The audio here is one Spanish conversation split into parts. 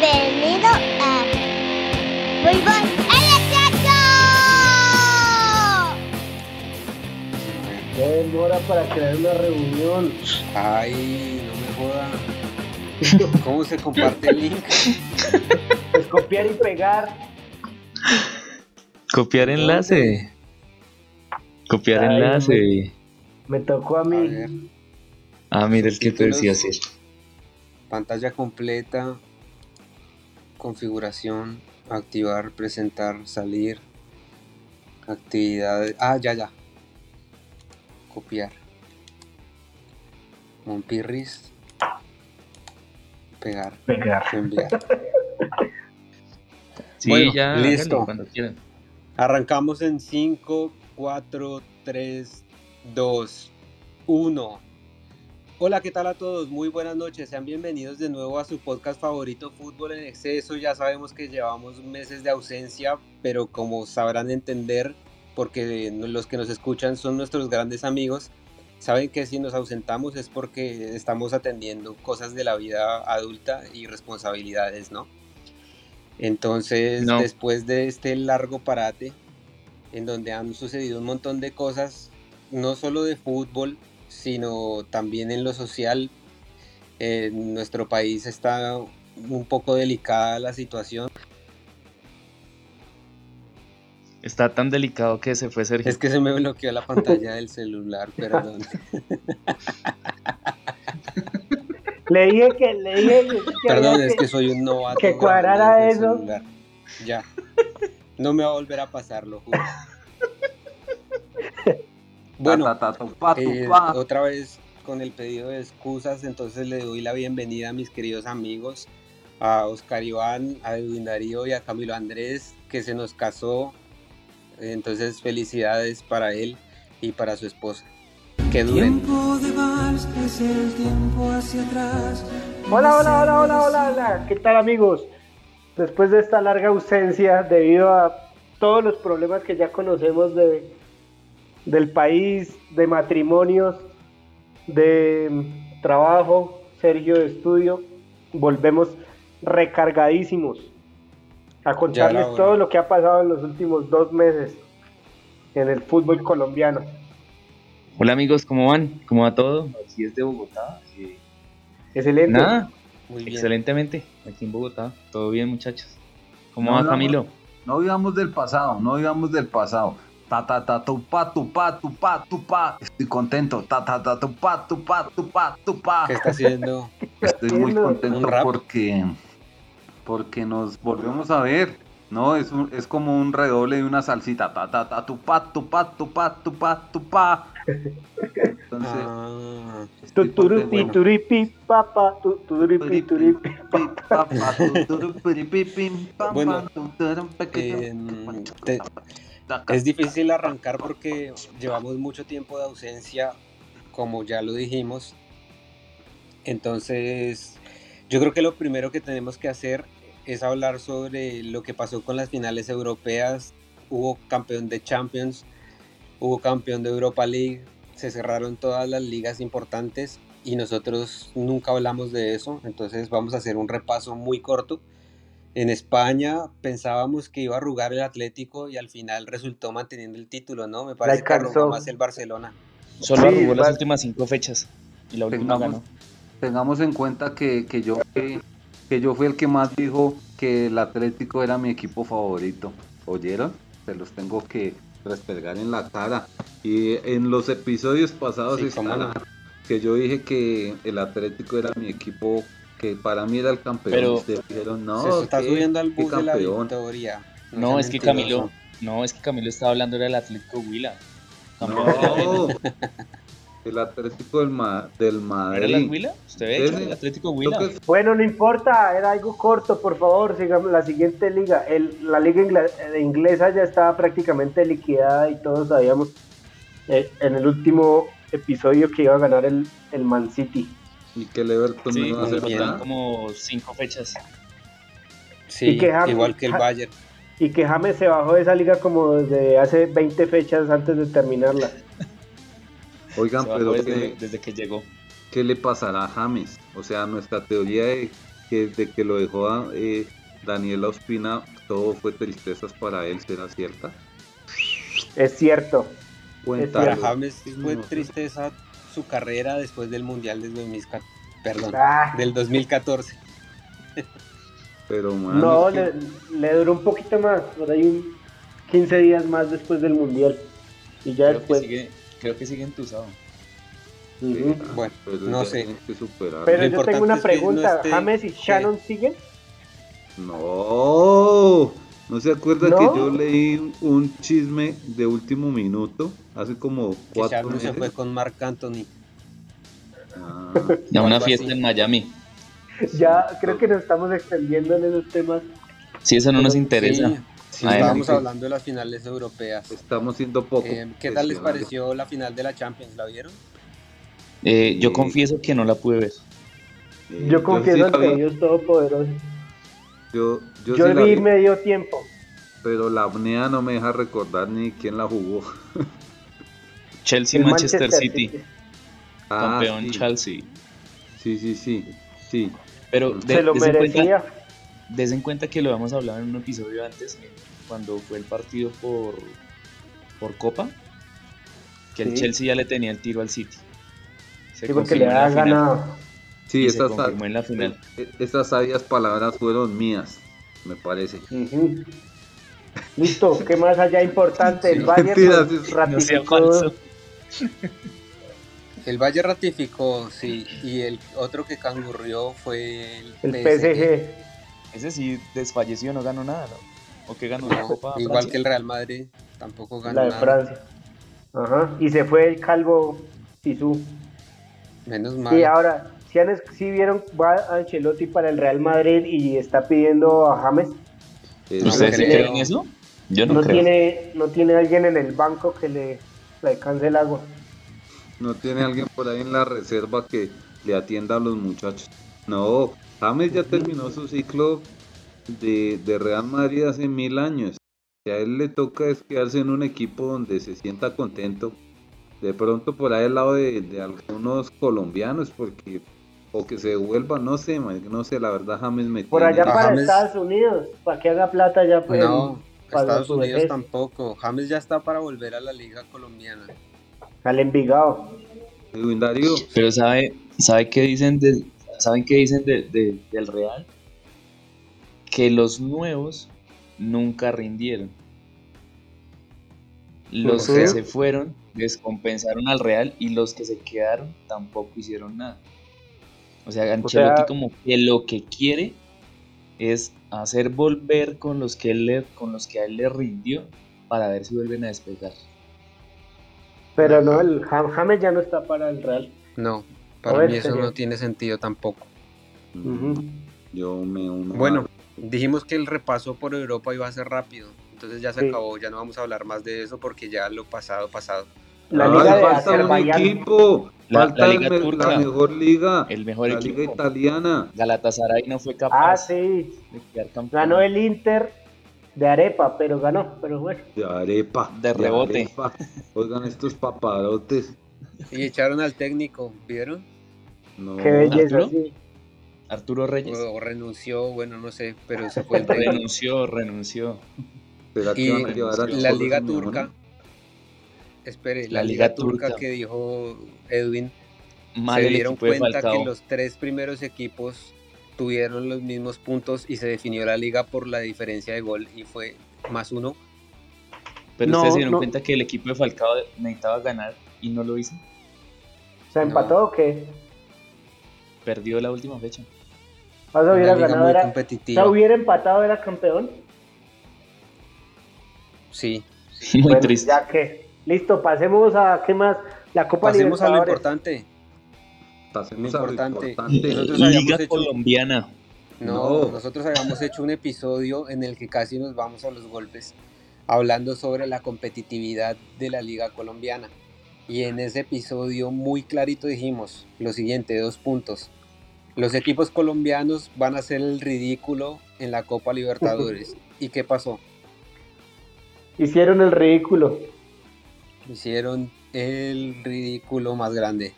Bienvenido a Fútbol Electrónico. ¿Qué demora para crear una reunión? Ay, no me joda. ¿Cómo se comparte el link? Pues copiar y pegar. Copiar enlace. Copiar Ay, enlace. Me tocó a mí. Ah, mira el que te Títulos. decía hacer. pantalla completa, configuración, activar, presentar, salir, actividades. Ah, ya, ya. Copiar. Monpirris. Pegar. Pegar. Enviar. Sí, Bueno, ya. listo. Cuando quieran. Arrancamos en 5, 4, 3, 2, 1. Hola, ¿qué tal a todos? Muy buenas noches. Sean bienvenidos de nuevo a su podcast favorito, Fútbol en Exceso. Ya sabemos que llevamos meses de ausencia, pero como sabrán entender, porque los que nos escuchan son nuestros grandes amigos, saben que si nos ausentamos es porque estamos atendiendo cosas de la vida adulta y responsabilidades, ¿no? Entonces, No. después de este largo parate, en donde han sucedido un montón de cosas, no solo de fútbol, sino también en lo social, en nuestro país está un poco delicada la situación. Está tan delicado que se fue Sergio. Es que se me bloqueó la pantalla del celular, perdón. Le dije que, le dije que, Perdón, es que soy un novato. que cuadrara eso. celular. Ya. No me va a volver a pasar, lo juro. Bueno, Ta, ta, ta, tu, pa, tu, Eh, otra vez con el pedido de excusas, entonces le doy la bienvenida a mis queridos amigos, a Oscar Iván, a Edwin Darío y a Camilo Andrés, que se nos casó. Entonces felicidades para él y para su esposa. Que duren. Tiempo de vals es el tiempo hacia atrás. Hola, hola, hola, hola, hola, hola. ¿Qué tal amigos? Después de esta larga ausencia debido a todos los problemas que ya conocemos de, del país, de matrimonios, de trabajo, Sergio de estudio, volvemos recargadísimos a contarles todo lo que ha pasado en los últimos dos meses en el fútbol colombiano. Hola amigos, ¿cómo van? ¿Cómo va todo? Aquí es de Bogotá. Eh, Excelente. Nada, Muy bien. excelentemente. Aquí en Bogotá. Todo bien, muchachos. ¿Cómo No, va no, Camilo? No vivamos del pasado, no vivamos del pasado. Ta ta ta tu pa tu pa tu pa tu pa. Estoy contento. Ta ta ta tu pa tu pa tu pa tu pa. ¿Qué está haciendo? Estoy muy contento porque porque nos volvemos a ver. No, es, un- es como un redoble de una salsita. Ta ta ta tu pa tu pa tu pa tu pa tu pa. Entonces, Ah, contento. turipi, papa, tu- turipi, papa. Eh, Es difícil arrancar porque llevamos mucho tiempo de ausencia, como ya lo dijimos. Entonces, yo creo que lo primero que tenemos que hacer es hablar sobre lo que pasó con las finales europeas. Hubo campeón de Champions, hubo campeón de Europa League, se cerraron todas las ligas importantes y nosotros nunca hablamos de eso. Entonces, vamos a hacer un repaso muy corto. En España pensábamos que iba a arrugar el Atlético y al final resultó manteniendo el título, ¿no? Me parece que arrugó más el Barcelona. Solo Sí, arrugó las últimas cinco fechas. Y la última Tengamos, ganó. tengamos en cuenta que, que yo fui, que yo fui el que más dijo que el Atlético era mi equipo favorito. ¿Oyeron? Se los tengo que restregar en la cara. Y en los episodios pasados Sí, está cómo no. que yo dije que el Atlético era mi equipo, que para mí era el campeón. Pero- Ustedes dijeron, no, Se está ¿qué? subiendo al ¿Qué bus de la campeón?". victoria. No, sea es que. Camilo. No, es que Camilo estaba hablando era del Atlético Huila. No, el Atlético del, Ma- del ¿Era Madrid. el Huila? ¿Usted ve? El Atlético Huila. es- Bueno, no importa, era algo corto, por favor, sigamos la siguiente liga. El- la liga ingla- eh, inglesa ya estaba prácticamente liquidada y todos sabíamos eh, en el último episodio que iba a ganar el, el Man City. Y que el Everton Sí, no iba a hacer muy bien. nada. como cinco fechas. Sí, Y que James- igual que el Bayern. Y que James se bajó de esa liga como desde hace 20 fechas antes de terminarla. Oigan, pero desde, ¿qué, desde que llegó. qué le pasará a James? O sea, nuestra teoría de que desde que lo dejó eh, Daniela Ospina, todo fue tristezas para él, ¿será cierta? Es cierto. Cuéntalo. Para James fue No tristeza su carrera después del Mundial del 2014. Perdón, Ah, del 2014. Pero, man, no, es que- le, le duró un poquito más, por ahí un 15 días más después del Mundial. Y ya Creo que después. sigue, creo que sigue entusado. Bueno, pero no sé. que. Pero Lo yo tengo una es que no pregunta, esté- ¿James y Shannon siguen? No, ¿no se acuerda ¿No? que yo leí un- un chisme de último minuto? Hace como Que cuatro Sharon se fue con Marc Anthony. Ah, A una fiesta así. en Miami. Ya creo que nos estamos extendiendo en esos temas. Si eso no nos interesa. Sí, sí, estábamos que- hablando de las finales europeas. estamos siendo poco. Eh, ¿Qué tal les pareció la final de la Champions? ¿La vieron? Eh, yo Sí. confieso que no la pude ver. Eh, Yo confieso sí vi- Dios Todopoderoso. Yo, yo, Yo sí vi vi, medio tiempo. pero la apnea no me deja recordar ni quién la jugó. Chelsea, El Manchester, City, Ah, campeón sí. Chelsea. Sí, sí, sí. Sí, Pero de, Se lo des en cuenta, merecía. des en cuenta que lo habíamos hablado en un episodio antes, cuando fue el partido por, por Copa, que el. Chelsea ya le tenía el tiro al City. Se Sí, porque le había ganado. sí, Y se esas, confirmó en la final. esas sabias palabras fueron mías, me parece. Listo, ¿qué más allá importante? El Bayern Mentiras, pues, No ratificó. El Valle ratificó, sí, y el otro que cangurrió fue el, el PSG. Ese sí desfalleció, no ganó nada, ¿no? ¿O qué ganó la Copa? igual Francia? que el Real Madrid, tampoco ganó La de nada. Francia. Ajá. Y se fue el calvo Sisu. Menos mal. Y ahora, si, han, es- si vieron, va Ancelotti para el Real Madrid y está pidiendo a James. No ¿Ustedes sí creen eso? Yo no, No, creo. tiene, no tiene alguien en el banco que le, le alcance el agua. No tiene alguien por ahí en la reserva que le atienda a los muchachos. No, James ya terminó su ciclo de, de Real Madrid hace mil años. Y a él le toca es quedarse en un equipo donde se sienta contento. De pronto por ahí al lado de, de algunos colombianos, porque o que se devuelva, no sé, man, no sé, la verdad James me Por allá para James- Estados Unidos, para que haga plata ya pues, No, para Estados Unidos tampoco. James ya está para volver a la liga colombiana. al Envigado. Pero sabe, sabe qué dicen del, saben qué dicen de- de- del Real, que los nuevos nunca rindieron. Los que se fueron descompensaron al Real y los que se quedaron tampoco hicieron nada. O sea, Ancelotti sea- como que lo que quiere es hacer volver con los que él le, con los que a él le rindió para ver si vuelven a despegar. Pero no, el Jam- James ya no está para el Real. No, para ver, mí eso no tiene sentido tampoco. Ujú. yo me uno Bueno, a- dijimos que el repaso por Europa iba a ser rápido. Entonces ya se Sí. acabó, ya no vamos a hablar más de eso porque ya lo pasado, pasado. La Ay, Liga de falta un equipo, La- falta la el Liga me- turca. la mejor liga, El mejor la equipo. liga italiana. Galatasaray no fue Ah, capaz sí. de quedar campeón. Ganó el Inter de Arepa, pero ganó. Pero bueno. De arepa. De rebote. arepa. Oigan estos paparotes. Y echaron al técnico, ¿vieron? No. Qué belleza, Arturo? sí. Arturo Reyes O, o renunció, bueno, no sé, pero se fue el técnico. renunció, renunció. ¿Será que Y van a llevar a los la liga turca, espere, La la, liga liga, turca, turca. que dijo Edwin, Mal se dieron cuenta que los tres primeros equipos tuvieron los mismos puntos y se definió la liga por la diferencia de gol y fue más uno. Pero No, ustedes se dieron no. cuenta que el equipo de Falcao necesitaba ganar y no lo hizo. ¿Se empató o qué? Perdió la última fecha. Más hubiera liga ganado, muy era. Sea, hubiera empatado, era campeón. Sí. Muy Bueno, triste. Ya que. Listo, pasemos a. ¿Qué más? La Copa Pasemos a lo Libertadores. importante. Pasemos a lo Importante. Nosotros Liga hecho- colombiana. No, No. nosotros habíamos hecho un episodio en el que casi nos vamos a los golpes hablando sobre la competitividad de la liga colombiana. Y en ese episodio muy clarito dijimos lo siguiente, dos puntos. Los equipos colombianos van a hacer el ridículo en la Copa Libertadores. ¿Y qué pasó? Hicieron el ridículo. Hicieron el ridículo más grande.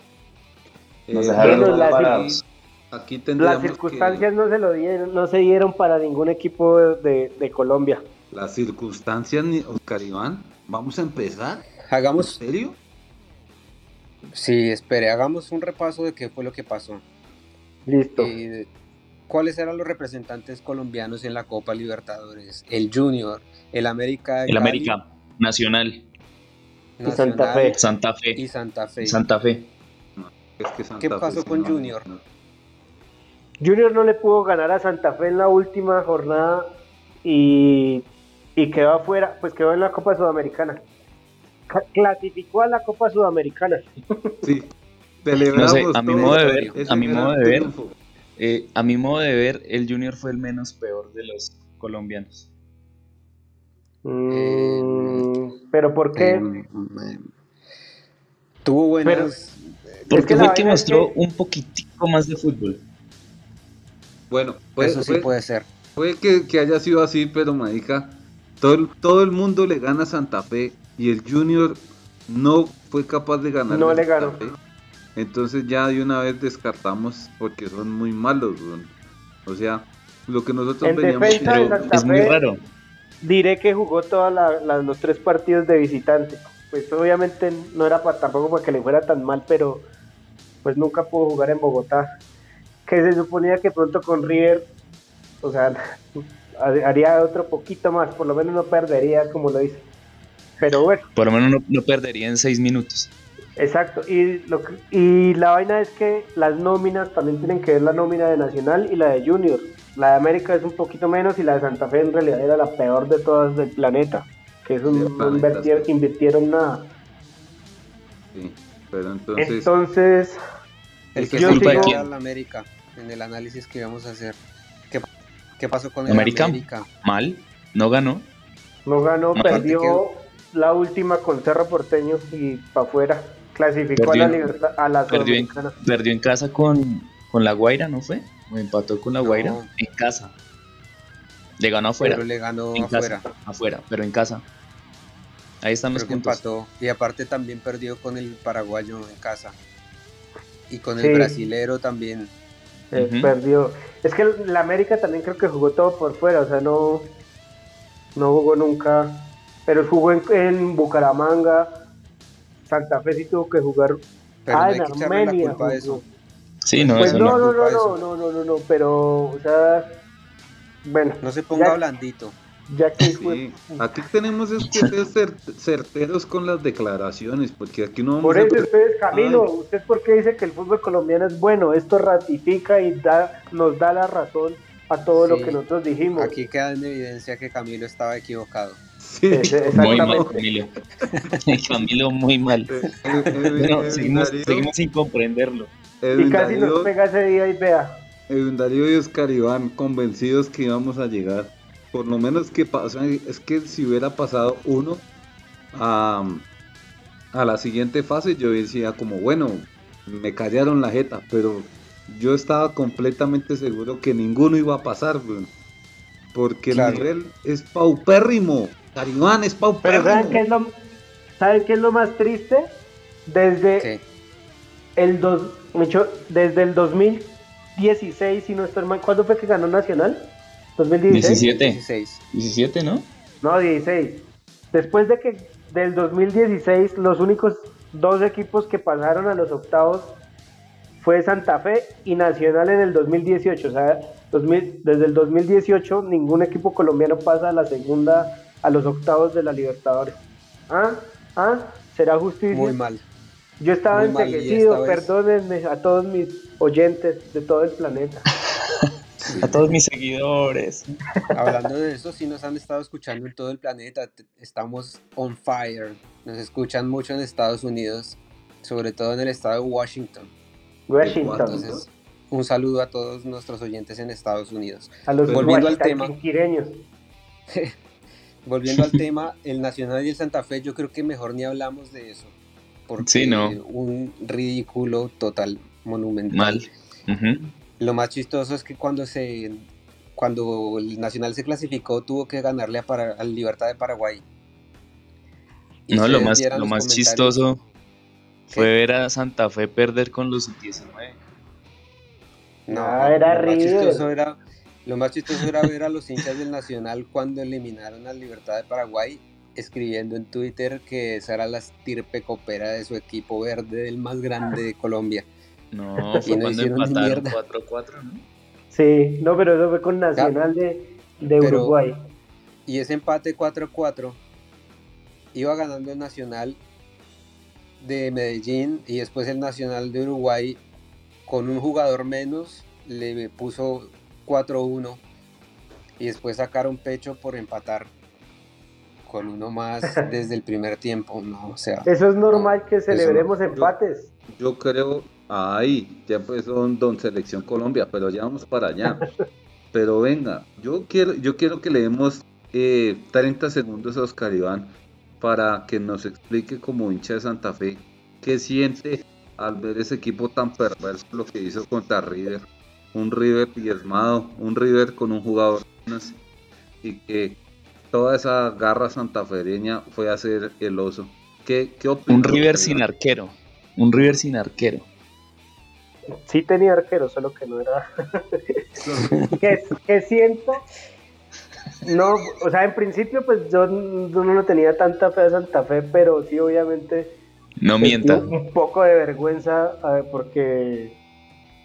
Nos Eh, dejaron bueno, la- parados. aquí tendríamos Las circunstancias no se lo dieron, no se dieron para ningún equipo de, de Colombia. las circunstancias, ni- Oscar Iván, vamos a empezar. ¿En Hagamos, serio? sí, espere, hagamos un repaso de qué fue lo que pasó. Listo. Eh, ¿Cuáles eran los representantes colombianos en la Copa Libertadores? El Junior, el América, de El Cali, América, Nacional, Y Santa Fe. Santa Fe, y Santa Fe. Santa Fe. Es que Santa ¿Qué pasó con no- Junior? no- Junior no le pudo ganar a Santa Fe en la última jornada y, y quedó afuera, pues quedó en la Copa Sudamericana. Ca- Clasificó a la Copa Sudamericana. Sí. Celebramos No sé, a mi modo de ver, a mi modo de ver. Eh, a mi modo de ver, el Junior fue el menos peor de los colombianos. Mm, Pero ¿por qué? Em, tuvo buenas. Porque que la fue que es mostró que- un poquitico más de fútbol. Bueno, fue, eso sí fue- puede ser. Puede que, que haya sido así, pero marica, todo el, todo el mundo le gana a Santa Fe y el Junior no fue capaz de ganar. No le ganó. Entonces ya de una vez descartamos porque son muy malos. O sea, lo que nosotros En veníamos defensa de Pero Santa es muy raro. Diré que jugó todos los tres partidos de visitante. Pues obviamente no era para, tampoco para que le fuera tan mal, pero pues nunca pudo jugar en Bogotá. Que se suponía que pronto con River, o sea, haría otro poquito más, por lo menos no perdería como lo hizo. Pero bueno, Por lo menos no, no perdería en seis minutos. exacto. Y, lo y la vaina es que las nóminas también tienen que ver la nómina de Nacional y la de Junior. La de América es un poquito menos y la de Santa Fe en realidad era la peor de todas del planeta. Que eso Del no invirtieron, nada. Sí, pero entonces, Entonces, El que Yo sigo- culpa al América en el análisis que íbamos a hacer. ¿Qué, qué pasó con el América. América? Mal, no ganó. no ganó, No, perdió la última con Cerro Porteño y para afuera. Clasificó Perdió a la libertad, a la Perdió en, perdió en casa con, con la Guaira, ¿no fue? O empató con la No. Guaira en casa. Le ganó afuera. Pero le ganó en afuera. casa. Afuera, pero en casa. Ahí están los puntos. empató. Y aparte también perdió con el paraguayo en casa. Y con el brasilero también. Eh. Perdió. Es que la América también creo que jugó todo por fuera, o sea, no, no jugó nunca. Pero jugó en, en Bucaramanga. Santa Fe sí tuvo que jugar. Pero ah, no hay en que echarle la Armenia. culpa a eso. Sí, no, pues eso no, no. no, no, no, eso. no, no, no, no, pero, o sea, bueno, No se ponga Ya- blandito. ya que sí, aquí tenemos es que ser cer- certeros con las declaraciones, porque aquí no vamos Por a... eso ustedes, Camilo, Ay. ¿usted por qué dice que el fútbol colombiano es bueno? Esto ratifica y da, nos da la razón a todo lo que nosotros dijimos. Aquí queda en evidencia que Camilo estaba equivocado. Sí, Muy mal. Camilo. Camilo, muy mal. Bueno, seguimos, seguimos sin comprenderlo. Edwin Y casi nos pega ese día y vea. Edwin Darío y Oscar Iván convencidos que íbamos a llegar. Por lo menos que pasa, es que si hubiera pasado uno a, a la siguiente fase, yo decía como, bueno, me callaron la jeta, pero yo estaba completamente seguro que ninguno iba a pasar, porque Claro. el nivel es paupérrimo. Caribán es Pero paupérrimo. ¿saben qué es lo, ¿saben qué es lo más triste? Desde ¿Qué? el dos, Micho, desde el 2016, si no estoy mal, ¿cuándo fue que ganó Nacional? 2016. 17. 16. 17, ¿no? No, 16. Después de que del 2016 los únicos dos equipos que pasaron a los octavos fue Santa Fe y Nacional en el 2018. O sea, 2000 desde el 2018 ningún equipo colombiano pasa a la segunda, a los octavos de la Libertadores. ¿Ah? ¿Ah? ¿Será justicia? Muy mal. Yo estaba enseguecido, perdónenme a todos mis oyentes de todo el planeta. A todos mis seguidores. Hablando de eso, sí nos han estado escuchando en todo el planeta. Estamos on fire. Nos escuchan mucho en Estados Unidos, sobre todo en el estado de Washington. Washington. Entonces, un saludo a todos nuestros oyentes en Estados Unidos. A los volviendo al tema. Volviendo al tema, el Nacional y el Santa Fe, yo creo que mejor ni hablamos de eso. Porque Sí, no. un ridículo total, monumental. Mal. Lo más chistoso es que cuando se cuando el Nacional se clasificó tuvo que ganarle a Para- al Libertad de Paraguay. Y No, lo más, lo más chistoso ¿Qué? fue ver a Santa Fe perder con los 19. No, Ah, era lo más chistoso era lo más chistoso era ver a los hinchas del Nacional cuando eliminaron a Libertad de Paraguay escribiendo en Twitter que esa era la estirpe copera de su equipo verde, el más grande de Colombia. No, Y fue no cuando empataron mierda. 4-4, ¿no? Sí, no, pero eso fue con Nacional de, de Pero- Uruguay. Y ese empate 4-4 iba ganando el Nacional de Medellín y después el Nacional de Uruguay con un jugador menos le puso 4-1 y después sacaron pecho por empatar con uno más desde el primer tiempo, no, o sea, Eso es normal que celebremos no. empates. Yo creo, ahí, ya pues son Don Selección Colombia, pero ya vamos para allá. Pero venga, yo quiero, yo quiero que le demos eh, 30 segundos a Oscar Iván para que nos explique como hincha de Santa Fe qué siente al ver ese equipo tan perverso lo que hizo contra River. Un River diezmado, un River con un jugador menos, y que toda esa garra santafereña fue a ser el oso. ¿Qué, qué Un River sin arquero. Un River sin arquero. Sí tenía arquero, solo que no era. ¿Qué, qué siento? No, o sea, en principio, pues yo, n- yo no tenía tanta fe a Santa Fe, pero sí, obviamente. No mienta. Un poco de vergüenza, ver, porque.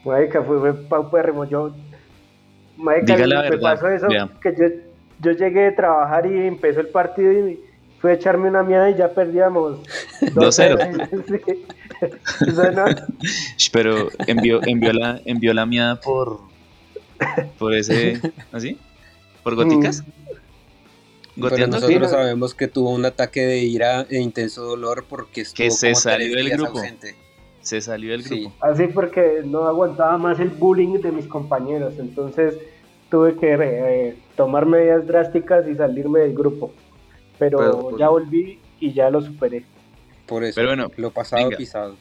Marica, fue, fue paupérrimo. Yo. Marica, Diga la me verdad, pasó eso, vea. que yo, yo llegué de trabajar y empezó el partido y fui a echarme una mierda y ya perdíamos. 2-0. Sí. O sea, no, Sh, Pero envió, envió la, envió la miada por, por ese, ¿así? ¿Por goticas? pero nosotros sabemos que tuvo un ataque de ira e intenso dolor porque estuvo Que se como salió tres del días grupo. ausente. Se salió del Sí. grupo. Así porque no aguantaba más el bullying de mis compañeros, entonces tuve que eh, tomar medidas drásticas y salirme del grupo. Pero, Pero, ya volví y ya lo superé. Por eso, Pero bueno, lo pasado venga. pisado.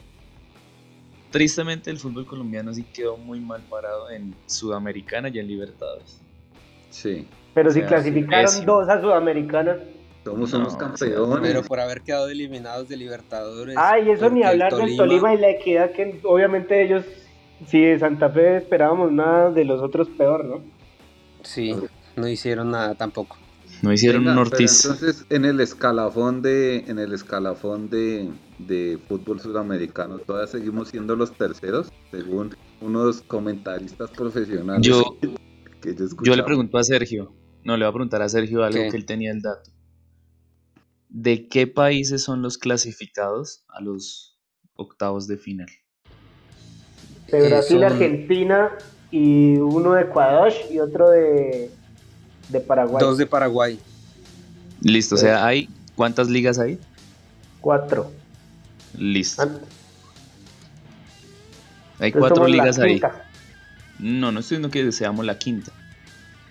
Tristemente el fútbol colombiano sí quedó muy mal parado en Sudamericana y en Libertadores. Sí, Pero O si clasificaron pésimo. dos a Sudamericana. Somos No, campeones. Pero por haber quedado eliminados de Libertadores. Ah, y eso ni hablar del Tolima y la equidad, que obviamente ellos, si de Santa Fe esperábamos nada, de los otros peor, ¿no? Sí, no hicieron nada tampoco. No hicieron Venga, un Ortiz. entonces en el escalafón de en el escalafón de, de fútbol sudamericano todavía seguimos siendo los terceros según unos comentaristas profesionales Yo- que yo, Yo le pregunto a Sergio, no le voy a preguntar a Sergio algo ¿Qué? que él tenía el dato. ¿De qué países son los clasificados a los octavos de final? De Eh, Brasil, son- Argentina y uno de Ecuador y otro de, de Paraguay. Dos de Paraguay. Listo, o sea, hay ¿cuántas ligas hay? Cuatro. Listo. Ah, Hay entonces cuatro ligas ahí. quinta. No, no estoy diciendo que seamos la quinta.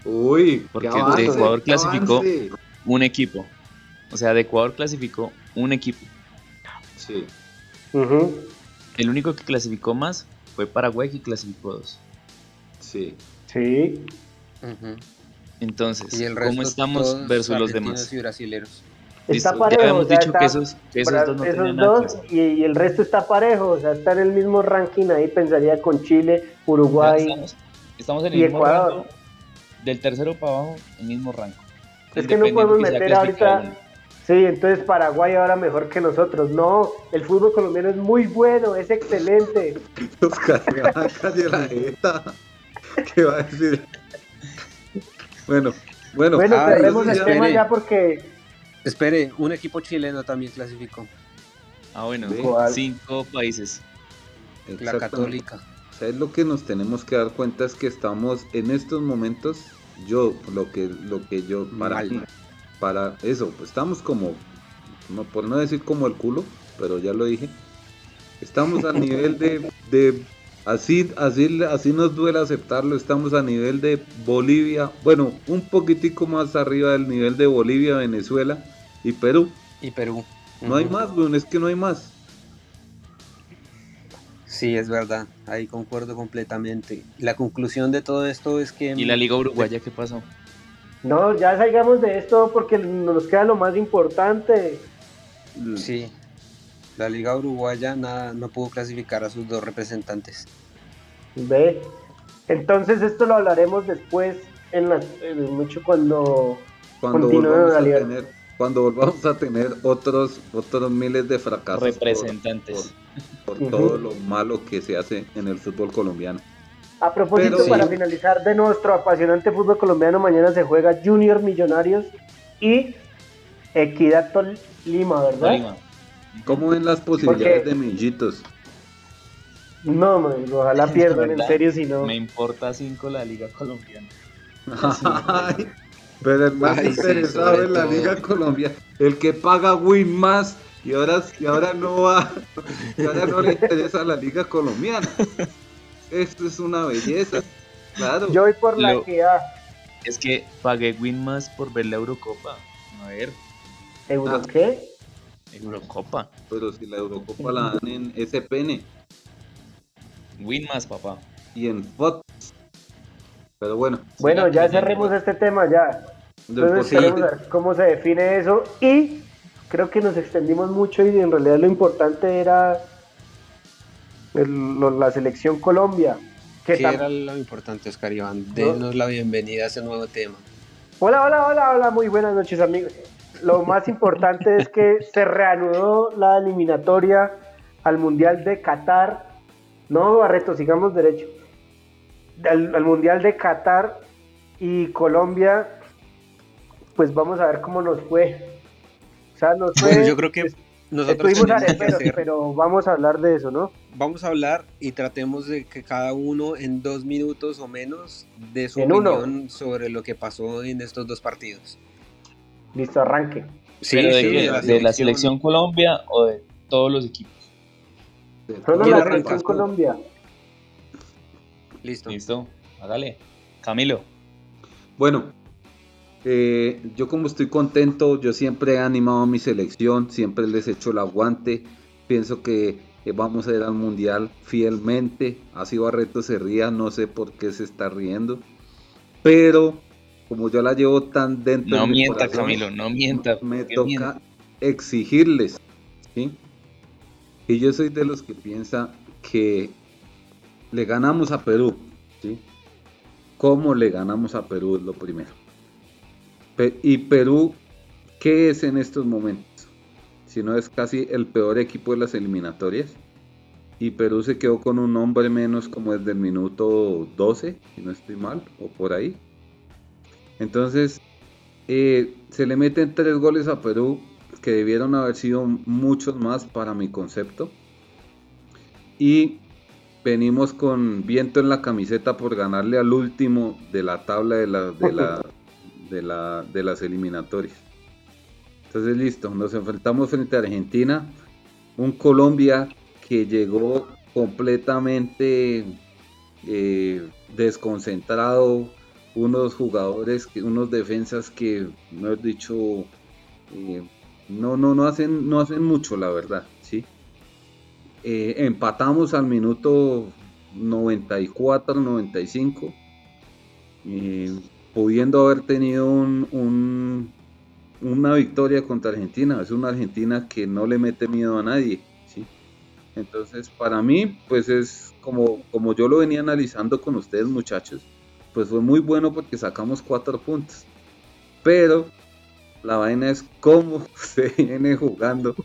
Uy, Porque qué de avance, Ecuador qué clasificó. avance. Un equipo. O sea, de Ecuador clasificó un equipo. Sí. El único que clasificó más fue Paraguay que clasificó dos. Sí. Sí. Entonces, Y el resto ¿cómo estamos versus los demás? y brasileros. Está Listo, ya parejo. habíamos o sea, dicho está- que esos, que esos dos no esos tenían nada dos y, y el resto está parejo, o sea, está en el mismo ranking ahí, pensaría con Chile, Uruguay. Estamos, estamos en el y mismo Ecuador. rango. Del tercero para abajo, el mismo rango. Es que no podemos meter ahorita. Sí, entonces Paraguay ahora mejor que nosotros. No, el fútbol colombiano es muy bueno, es excelente. Oscar, Iván, calle la jeta. ¿Qué va a decir? Bueno, bueno. Bueno, ah, cerremos el tema ya porque Espere, un equipo chileno también clasificó. Ah, bueno, cinco países. La. Católica. ¿Sabes lo que nos tenemos que dar cuenta es que estamos en estos momentos, yo, lo que, lo que yo, para Mal. mí, para eso, pues estamos como, no, por no decir como el culo, pero ya lo dije, estamos al nivel de, de así, así, así nos duele aceptarlo, estamos a nivel de Bolivia, bueno, un poquitico más arriba del nivel de Bolivia, Venezuela y Perú. Y Perú. No hay más, weón, es que no hay más. Sí, es verdad. Ahí concuerdo completamente. La conclusión de todo esto es que. ¿Y la Liga Uruguaya qué pasó? No, ya salgamos de esto porque nos queda lo más importante. Sí. La Liga Uruguaya nada, no pudo clasificar a sus dos representantes. Ve, Entonces esto lo hablaremos después en la, en mucho cuando Cuando Continúe volvamos, la a liga. tener, cuando volvamos a tener otros, otros miles de fracasos por- Representantes. por, todo lo malo que se hace en el fútbol colombiano. A propósito, Pero- para Sí. finalizar de nuestro apasionante fútbol colombiano, mañana se juega Junior Millonarios y Equidad Tolima, ¿verdad? Tolima. ¿Cómo ven las posibilidades Porque- de Millitos? No, man, ojalá pierdan en serio si no. Me importa 5 la liga colombiana. Ay, Pero el más Ay, interesado en la todo. Liga Colombia, el que paga Win más y ahora, y ahora no va, y ahora no le interesa la Liga Colombiana. Esto es una belleza, claro. Yo voy por la Lo- Equidad. Es que pagué Win más por ver la Eurocopa. A ver, ¿Euro Ah. qué? Eurocopa. Pero si la Eurocopa la dan en SPN Win más, papá. y en Fox. Pero bueno, Bueno, ya cerremos este tema ya. Entonces queremos ver cómo se define eso y creo que nos extendimos mucho y en realidad lo importante era el- la selección Colombia. Que ¿Qué era lo importante, Oscar Iván? Denos la bienvenida a ese nuevo tema. Hola, hola, hola, hola, muy buenas noches amigos. Lo más importante es que se reanudó la eliminatoria al Mundial de Qatar. No, Barreto, sigamos derecho. Al, al Mundial de Qatar y Colombia, pues vamos a ver cómo nos fue. O sea, nos fue... Yo creo que nosotros tenemos hacer- pero vamos a hablar de eso, ¿no? Vamos a hablar y tratemos de que cada uno en dos minutos o menos dé su En uno. opinión sobre lo que pasó en estos dos partidos. Listo, arranque. Sí, ¿Pero de, sí? ¿De la selección Colombia o de todos los equipos? de Solo la selección. Colombia. Listo. Listo, hágale. Camilo. Bueno, eh, yo como estoy contento, yo siempre he animado a mi selección, siempre les he hecho el aguante. Pienso que eh, vamos a ir al mundial fielmente. Así Barreto se ría, no sé por qué se está riendo. Pero como yo la llevo tan dentro No de mi mienta, corazón, Camilo, no mienta. me toca mienta. exigirles. ¿sí? Y yo soy de los que piensa que le ganamos a Perú. ¿sí? ¿Cómo le ganamos a Perú? Es lo primero. Y Perú, ¿qué es en estos momentos? Si no es casi el peor equipo de las eliminatorias. Y Perú se quedó con un hombre menos como desde el minuto 12, si no estoy mal, o por ahí. Entonces, eh, se le meten tres goles a Perú, que debieron haber sido muchos más para mi concepto. Y venimos con viento en la camiseta por ganarle al último de la tabla de, la, de, la, de, la, de las eliminatorias. Entonces, listo, nos enfrentamos frente a Argentina, un Colombia que llegó completamente eh, desconcentrado, unos jugadores, unos defensas que, no he dicho, eh, no, no, no hacen, no hacen mucho, la verdad, ¿sí? Eh, empatamos al minuto 94, 95, eh, pudiendo haber tenido un, un- una victoria contra Argentina. Es una Argentina que no le mete miedo a nadie, ¿sí? Entonces, para mí, pues es como, como yo lo venía analizando con ustedes, muchachos, pues fue muy bueno porque sacamos cuatro puntos. Pero la vaina es cómo se viene jugando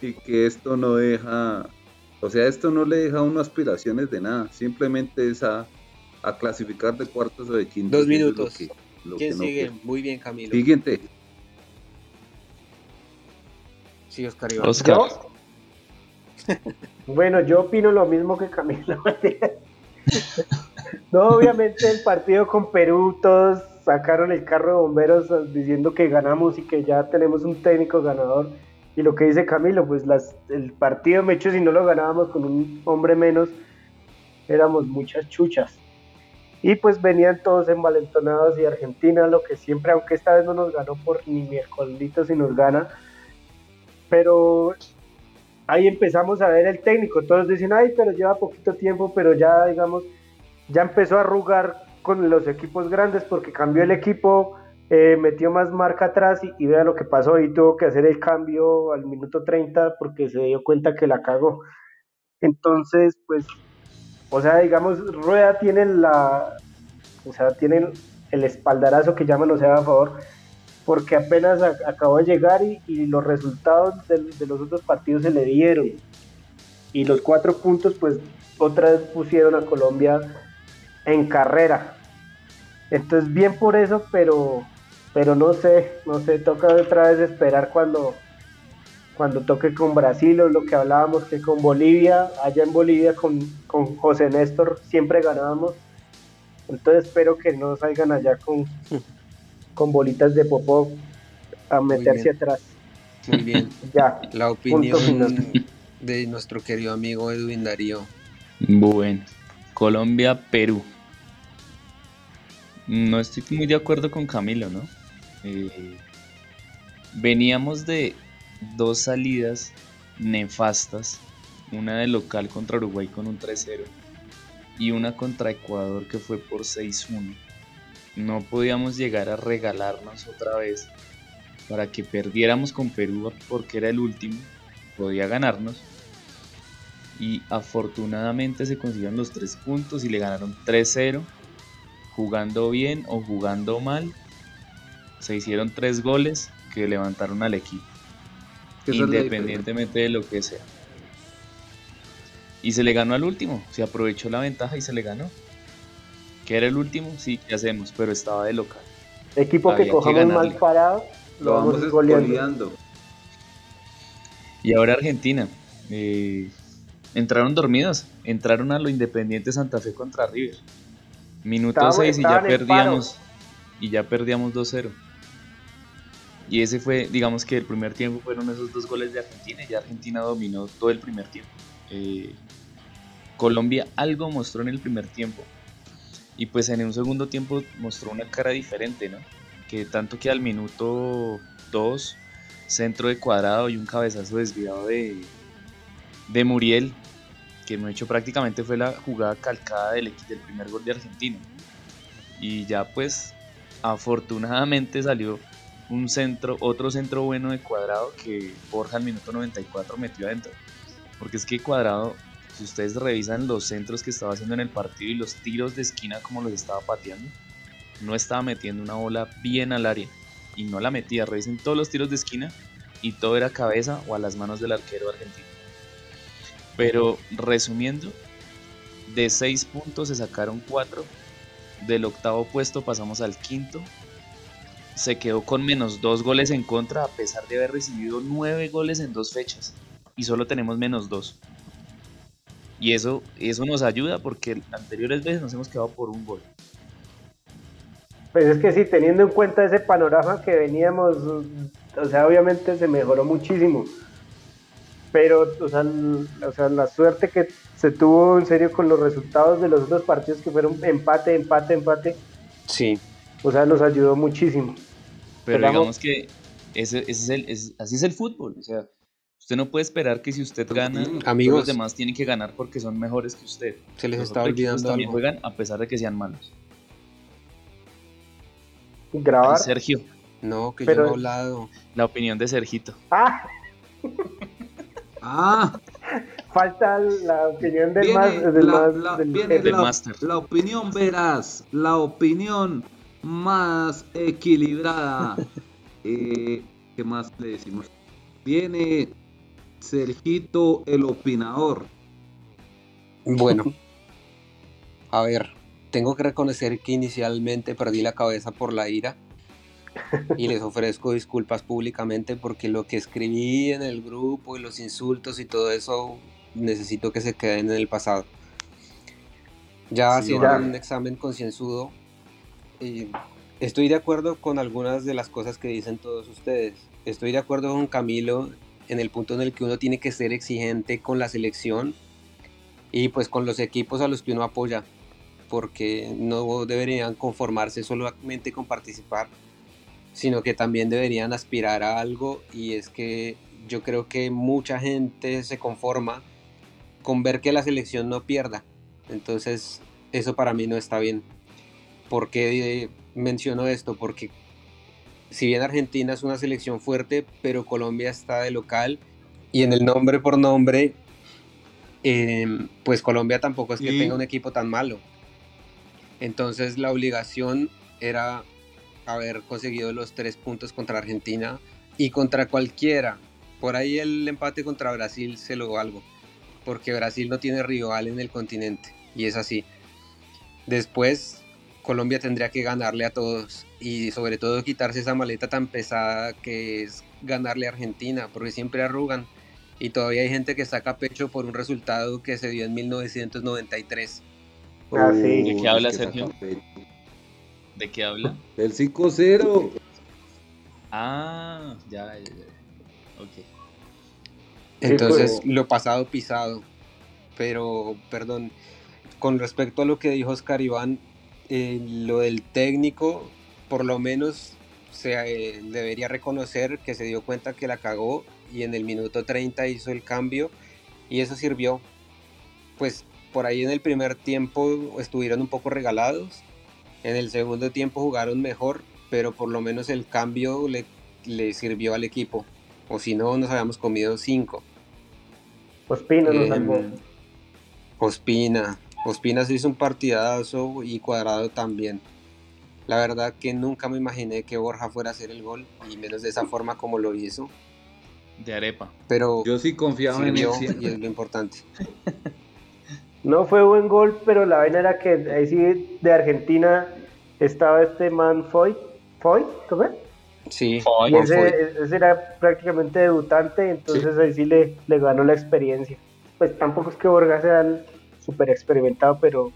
y que esto no deja, o sea, esto no le deja a uno aspiraciones de nada, simplemente es a, clasificar de cuartos o de quintos. Dos eso es lo minutos. que- lo ¿Quién que no sigue? Muy bien, Camilo. Siguiente. Sí, Oscar Iván. Oscar. Bueno, yo opino lo mismo que Camilo. no, obviamente el partido con Perú, todos sacaron el carro de bomberos diciendo que ganamos y que ya tenemos un técnico ganador. Y lo que dice Camilo, pues las, el partido, me hecho, si no lo ganábamos con un hombre menos, éramos muchas chuchas. Y pues venían todos envalentonados y Argentina, lo que siempre, aunque esta vez no nos ganó por ni miércoles si nos gana, pero ahí empezamos a ver el técnico. Todos dicen, ay, pero lleva poquito tiempo, pero ya, digamos, ya empezó a arrugar con los equipos grandes porque cambió el equipo, eh, metió más marca atrás y, y vea lo que pasó y tuvo que hacer el cambio al minuto 30 porque se dio cuenta que la cagó. Entonces, pues o sea, digamos, Rueda tiene la, o sea, tiene el espaldarazo que llaman, o sea, a favor, porque apenas acabó de llegar y, los resultados de, de, los otros partidos se le dieron. Y los cuatro puntos, pues, otra vez pusieron a Colombia en carrera. Entonces, bien por eso, pero, pero no sé, no sé, toca otra vez esperar cuando, cuando toque con Brasil o lo que hablábamos que con Bolivia, allá en Bolivia con, con José Néstor siempre ganábamos. Entonces espero que no salgan allá con, con bolitas de popó a meterse atrás. Muy bien. ya. La opinión de nuestro querido amigo Edwin Darío. Bueno, Colombia, Perú. No estoy muy de acuerdo con Camilo, ¿no? Eh, veníamos de dos salidas nefastas, una de local contra Uruguay con un 3-0 y una contra Ecuador que fue por 6-1. No podíamos llegar a regalarnos otra vez para que perdiéramos con Perú porque era el último, podía ganarnos. Y afortunadamente se consiguieron los tres puntos y le ganaron 3-0, jugando bien o jugando mal. Se hicieron tres goles que levantaron al equipo independientemente de lo que sea. Y se le ganó al último, se aprovechó la ventaja y se le ganó. Que era el último, sí, ¿qué hacemos? Pero estaba de local. Equipo que cojamos mal parado, lo, vamos goleando. Y ahora Argentina. Eh, entraron dormidos, entraron a lo Independiente Santa Fe contra River. Minuto 6 y ya perdíamos. Y ya perdíamos 2-0. Y ese fue, digamos que el primer tiempo fueron esos dos goles de Argentina y Argentina dominó todo el primer tiempo. Eh, Colombia algo mostró en el primer tiempo y pues en un segundo tiempo mostró una cara diferente, ¿no? Que tanto que al minuto 2, centro de cuadrado y un cabezazo desviado de, de Muriel, que no hecho prácticamente fue la jugada calcada del, del primer gol de Argentina. Y ya pues afortunadamente salió un centro, otro centro bueno de Cuadrado que Borja al minuto 94 metió adentro. Porque es que Cuadrado, si ustedes revisan los centros que estaba haciendo en el partido y los tiros de esquina como los estaba pateando, no estaba metiendo una bola bien al área. Y no la metía, revisen todos los tiros de esquina y todo era cabeza o a las manos del arquero argentino. Pero resumiendo, de 6 puntos se sacaron 4. Del octavo puesto pasamos al quinto se quedó con menos dos goles en contra a pesar de haber recibido nueve goles en dos fechas y solo tenemos menos dos. Y eso, eso nos ayuda porque anteriores veces nos hemos quedado por un gol. Pues es que sí, teniendo en cuenta ese panorama que veníamos, o sea, obviamente se mejoró muchísimo. Pero, o sea, o sea, la suerte que se tuvo en serio con los resultados de los otros partidos que fueron empate, empate, empate. Sí. O sea, nos ayudó muchísimo. Pero, digamos que ese, es el, así es el fútbol. O sea, usted no puede esperar que si usted gana, Amigos, los demás tienen que ganar porque son mejores que usted. Se les está olvidando también juegan a pesar de que sean malos. Grabar. Sergio. No, que yo no he hablado. La opinión de Sergito. Ah. ah. Falta la opinión del, más, del, la, la opinión verás, la opinión más equilibrada. Eh, ¿Qué más le decimos? Viene Sergito el opinador. Bueno, a ver, tengo que reconocer que inicialmente perdí la cabeza por la ira y les ofrezco disculpas públicamente porque lo que escribí en el grupo y los insultos y todo eso necesito que se queden en el pasado. Ya haciendo un examen concienzudo, estoy de acuerdo con algunas de las cosas que dicen todos ustedes. Estoy de acuerdo con Camilo en el punto en el que uno tiene que ser exigente con la selección y pues con los equipos a los que uno apoya, porque no deberían conformarse solamente con participar, sino que también deberían aspirar a algo y es que yo creo que mucha gente se conforma con ver que la selección no pierda. Entonces, eso para mí no está bien. ¿Por qué menciono esto? Porque si bien Argentina es una selección fuerte, pero Colombia está de local y en el nombre por nombre em, pues Colombia tampoco es que tenga un equipo tan malo. Entonces la obligación era haber conseguido los tres puntos contra Argentina y contra cualquiera. Por ahí el empate contra Brasil se lo algo, porque Brasil no tiene rival en el continente y es así. Después Colombia tendría que ganarle a todos y sobre todo quitarse esa maleta tan pesada que es ganarle a Argentina, porque siempre arrugan y todavía hay gente que saca pecho por un resultado que se dio en 1993. Ah, ¿De qué habla Sergio? ¿De qué habla? El 5-0. Ah, ya, ya, ya. Ok. Entonces, lo pasado pisado. Pero, perdón, con respecto a lo que dijo Oscar Iván, eh, lo del técnico, por lo menos se eh, debería reconocer que se dio cuenta que la cagó y en el minuto 30 hizo el cambio y eso sirvió. Pues por ahí en el primer tiempo estuvieron un poco regalados, en el segundo tiempo jugaron mejor, pero por lo menos el cambio le, le sirvió al equipo, o si no nos habíamos comido cinco. Ospina nos salvó. Ospina, Ospina se hizo un partidazo y Cuadrado también. La verdad que nunca me imaginé que Borja fuera a hacer el gol, y menos de esa forma como lo hizo. De arepa. Pero yo sí confiaba en él. Y es lo importante. No fue buen gol, pero la vaina era que ahí sí de Argentina estaba este man Foy. ¿Foy? ¿Cómo es? Sí, y ese, ese, era prácticamente debutante, entonces ahí sí le, le ganó la experiencia. Pues tampoco es que Borja sea súper experimentado, pero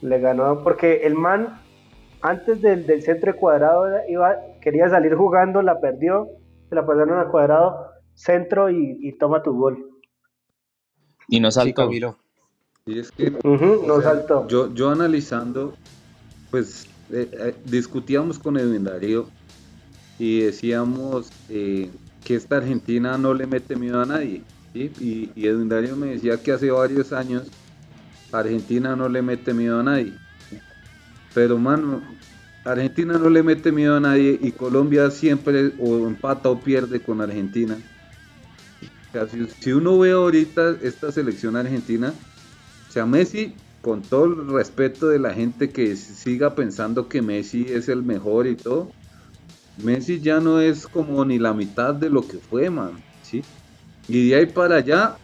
le ganó porque el man antes del, del centro cuadrado iba, quería salir jugando, la perdió, se la pasaron a cuadrado, centro y, toma tu gol. Y no saltó. y es que no saltó. Yo, yo analizando, pues eh, eh, discutíamos con Edwin Darío y decíamos eh, que esta Argentina no le mete miedo a nadie. Y, y Edwin Darío me decía que hace varios años Argentina no le mete miedo a nadie. Pero, mano, Argentina no le mete miedo a nadie y Colombia siempre o empata o pierde con Argentina. si, uno ve ahorita esta selección argentina, o sea, Messi, con todo el respeto de la gente que siga pensando que Messi es el mejor y todo, Messi ya no es como ni la mitad de lo que fue, man. ¿sí? Y de ahí para allá,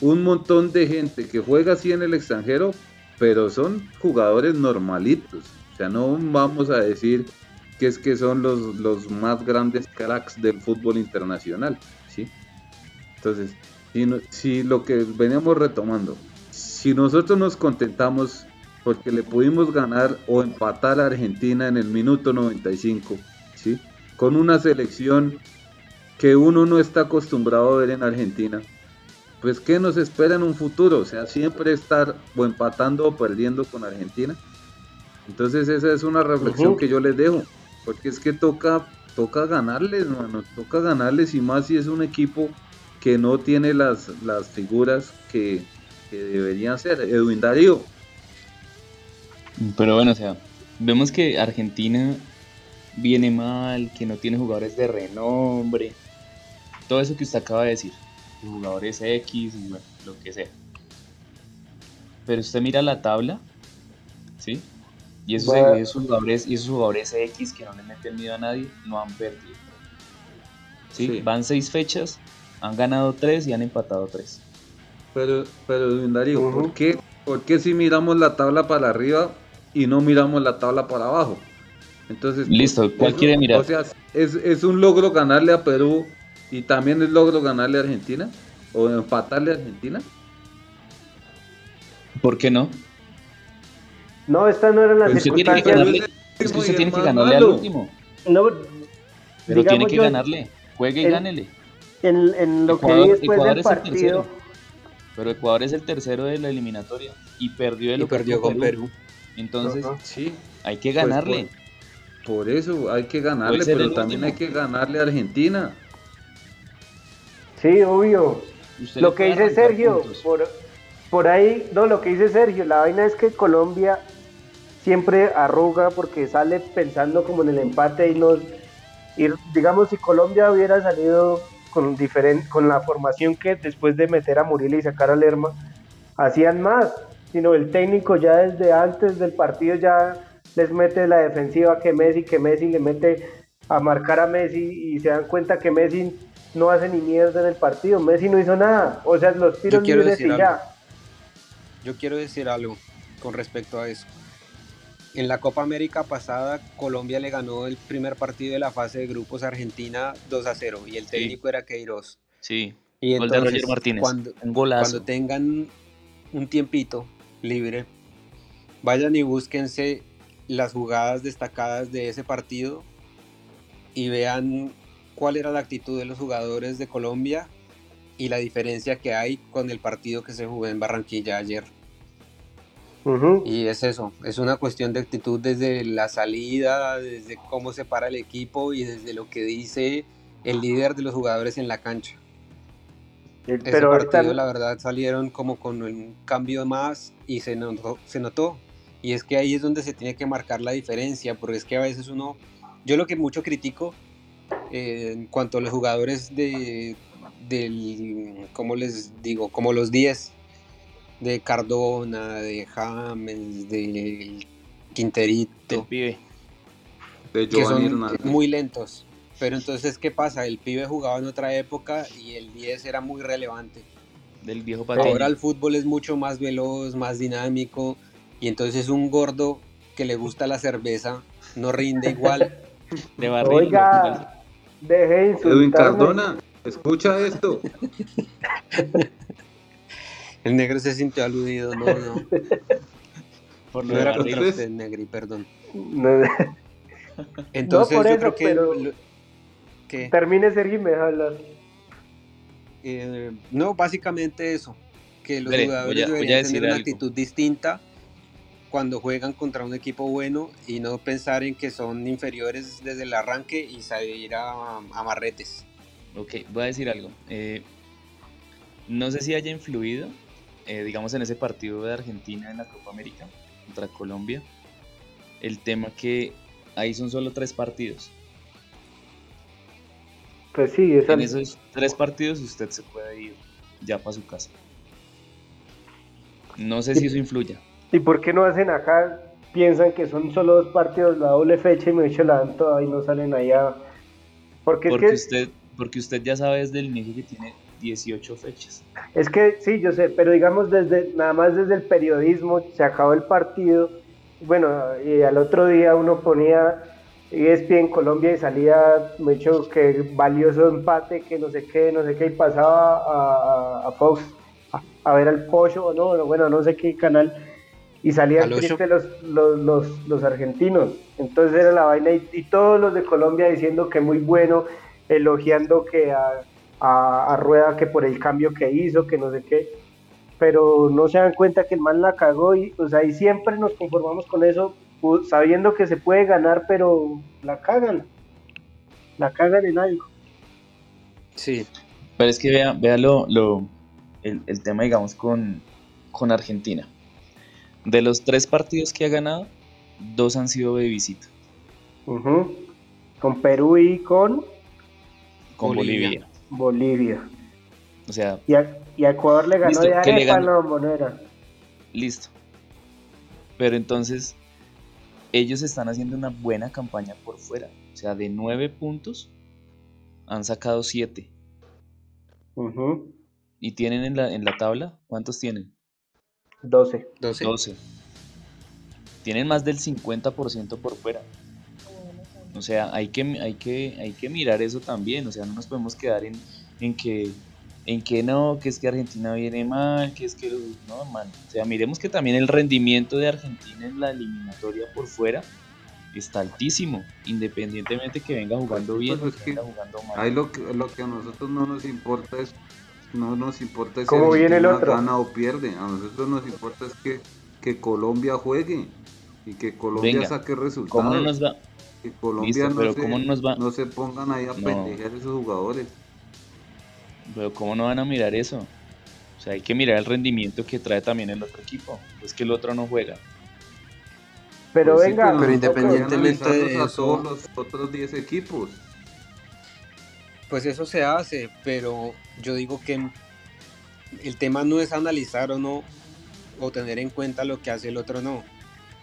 un montón de gente que juega así en el extranjero, pero son jugadores normalitos. O sea, no vamos a decir que es que son los, los más grandes cracks del fútbol internacional. ¿sí? Entonces, si, lo que veníamos retomando, si nosotros nos contentamos porque le pudimos ganar o empatar a Argentina en el minuto 95, ¿sí? con una selección que uno no está acostumbrado a ver en Argentina, pues ¿qué nos espera en un futuro? O sea, siempre estar o empatando o perdiendo con Argentina. Entonces esa es una reflexión que yo les dejo, porque es que toca, toca ganarles, mano, toca ganarles y más si es un equipo que no tiene las, las figuras que, que deberían ser. Edwin Darío. Pero bueno, o sea, vemos que Argentina viene mal, que no tiene jugadores de renombre, todo eso que usted acaba de decir jugadores X y lo que sea. Pero usted mira la tabla, ¿sí? Y esos, jugadores, y esos jugadores X que no le meten miedo a nadie no han perdido. ¿Sí? Van seis fechas, han ganado tres y han empatado tres. Pero, pero Darío, ¿por, qué, ¿por qué si miramos la tabla para arriba y no miramos la tabla para abajo? Entonces, listo, ¿cuál quiere mirar? O sea, es, es un logro ganarle a Perú y también logro ganarle a Argentina o empatarle a Argentina. ¿Por qué no? No, esta no era la pues circunstancia. Es que usted tiene que ganarle al último. No, pero tiene que ganarle. Juegue y gánele. En, en lo que vi después del partido. Pero Ecuador es el tercero de la eliminatoria y perdió, el y perdió con Perú. Entonces, sí, hay que pues ganarle. por, eso hay que ganarle, pero también hay que ganarle a Argentina. Sí, obvio. Lo que dice Sergio, por, por ahí, no, lo que dice Sergio, la vaina es que Colombia siempre arruga porque sale pensando como en el empate y nos y digamos si Colombia hubiera salido con diferente con la formación que después de meter a Muriel y sacar a Lerma hacían más, sino el técnico ya desde antes del partido ya les mete la defensiva que Messi, que Messi le mete a marcar a Messi y se dan cuenta que Messi no hace ni mierda en el partido, Messi no hizo nada, o sea, los tiros libres y ya. Yo quiero decir algo con respecto a eso. En la Copa América pasada, Colombia le ganó el primer partido de la fase de grupos a Argentina 2 a 0 y el técnico era Queiroz. Sí. Y entonces, Martínez. Cuando, cuando tengan un tiempito libre, vayan y búsquense las jugadas destacadas de ese partido y vean cuál era la actitud de los jugadores de Colombia y la diferencia que hay con el partido que se jugó en Barranquilla ayer. Y es eso, es una cuestión de actitud desde la salida, desde cómo se para el equipo y desde lo que dice el líder de los jugadores en la cancha. Ese Pero partido, la verdad, salieron como con un cambio más y se notó, se notó. Y es que ahí es donde se tiene que marcar la diferencia, porque es que a veces uno, yo lo que mucho critico eh, en cuanto a los jugadores de, del, ¿cómo les digo? Como los 10, de Cardona, de James, de Quinterito. pibe. De que son muy lentos. Pero entonces, ¿qué pasa? El pibe jugaba en otra época y el 10 era muy relevante. Del viejo Ahora el fútbol es mucho más veloz, más dinámico. Y entonces un gordo que le gusta la cerveza no rinde igual. De Oiga, deje Edwin Cardona, escucha esto. El negro se sintió aludido, no, no. Por no era contra usted, Negri, perdón. Entonces, por yo creo que. Termine, Sergi, me hablar. Eh, no, básicamente eso. Que los jugadores deberían tener una actitud distinta cuando juegan contra un equipo bueno y no pensar en que son inferiores desde el arranque y salir a, a marretes. Ok, voy a decir algo. Eh, no sé si haya influido eh, digamos, en ese partido de Argentina en la Copa América contra Colombia, el tema que ahí son solo tres partidos. Pues sí, en esos tres partidos usted se puede ir ya para su casa. No sé si eso influya. ¿Y por qué no hacen acá? Piensan que son solo dos partidos, la doble fecha y me hecho la dan toda y no salen allá. Porque, porque usted, porque usted ya sabe desde el inicio que tiene 18 fechas. Es que sí, yo sé, pero digamos desde nada más desde el periodismo se acabó el partido. Bueno, y al otro día uno ponía ESPN en Colombia y salía mucho que valioso empate, que no sé qué, no sé qué, y pasaba a, Fox a, ver al pollo, o no, bueno, no sé qué canal, y salían tristes los, los, los, los, argentinos. Entonces era la vaina, y, y todos los de Colombia diciendo que muy bueno, elogiando que a a, Rueda que por el cambio que hizo, que no sé qué, pero no se dan cuenta que el mal la cagó y pues ahí siempre nos conformamos con eso, sabiendo que se puede ganar, pero la cagan, la cagan en algo. Sí. Pero es que vea, vea lo, el, tema, digamos, con, con Argentina. De los tres partidos que ha ganado, dos han sido de visita. Con Perú y con... Con Bolivia. Bolivia. O sea. Y a, Ecuador le ganó de arepa la bombonera. Listo. Pero entonces, ellos están haciendo una buena campaña por fuera. O sea, de nueve puntos, han sacado siete. ¿Y tienen en la, en la tabla? ¿Cuántos tienen? 12. 12. Tienen más del 50% por fuera. O sea, hay que, hay que, hay que mirar eso también, o sea, no nos podemos quedar en, en que en que no, que es que Argentina viene mal, que es que no, man. O sea, miremos que también el rendimiento de Argentina en la eliminatoria por fuera está altísimo, independientemente que venga jugando pues bien o que, venga jugando mal. Ahí lo que, lo que a nosotros no nos importa es no nos importa es ¿Cómo viene el otro? gana o pierde, a nosotros nos importa es que, que Colombia juegue y que Colombia saque resultados. ¿Cómo no nos va? Colombia no, se, nos va? no se pongan ahí a pendejar esos jugadores. Pero ¿cómo no van a mirar eso? O sea, hay que mirar el rendimiento que trae también el otro equipo. Es que el otro no juega. Pero pues venga, pero independientemente de eso, los otros 10 equipos. Pues eso se hace, pero yo digo que el tema no es analizar o no o tener en cuenta lo que hace el otro no.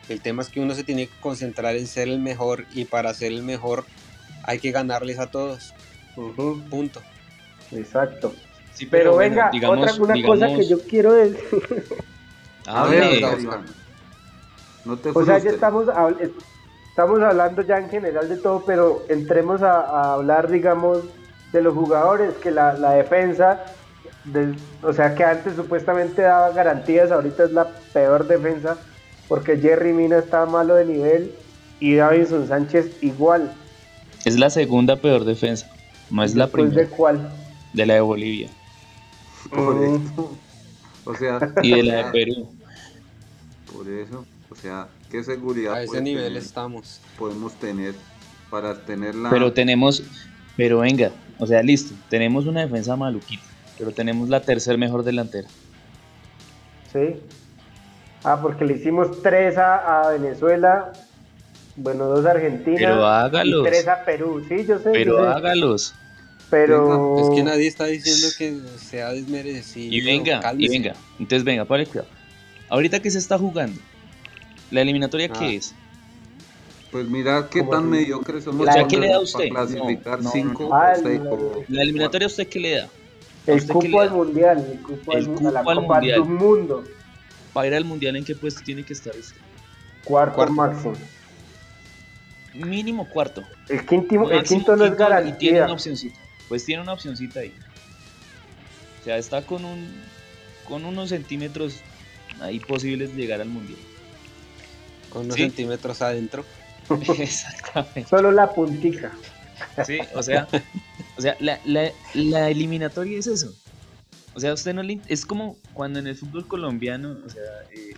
El tema es que uno se tiene que concentrar en ser el mejor y para ser el mejor hay que ganarles a todos. Punto. Exacto. pero, venga, otra una cosa que yo quiero decir. A ver, no te o sea, ya estamos, estamos hablando ya en general de todo, pero entremos a, hablar, digamos, de los jugadores, que la, defensa, o sea, que antes supuestamente daba garantías, ahorita es la peor defensa, porque Jerry Mina está malo de nivel y Davinson Sánchez igual. Es la segunda peor defensa, no es la primera. ¿De cuál? De la de Bolivia. Por mm. eso. O sea, y de la de Perú. Por eso, o sea, ¿qué seguridad a ese nivel estamos? Podemos tener para tenerla. Pero tenemos, pero venga, o sea, listo, tenemos una defensa maluquita, pero tenemos la tercer mejor delantera. Sí. Ah, porque le hicimos tres a, Venezuela, bueno, dos a Argentina pero hágalos. y tres a Perú. Sí, yo sé. Pero hágalos. Pero es que nadie está diciendo que sea desmerecido. Y venga, y venga. Entonces venga, para cuidado. Ahorita que se está jugando, la eliminatoria qué ah. es? Pues mira qué tan mediocre somos. La, ¿Qué le da a usted? clasificar cinco, ah, la, eliminatoria usted qué le da? El cupo al mundial, el cupo, al, mundial. mundo. Para ir al mundial, ¿en qué puesto tiene que estar usted? Cuarto, máximo. Mínimo cuarto. El, quinto, el quinto no es garantía. Y tiene una opcioncita pues tiene una opcioncita ahí. O sea, está con un con unos centímetros ahí posibles de llegar al mundial. Con unos centímetros adentro. Exactamente. Solo la puntica. Sí, o sea, o sea la, la, eliminatoria es eso. O sea, usted no le, es como cuando en el fútbol colombiano, o sea, eh,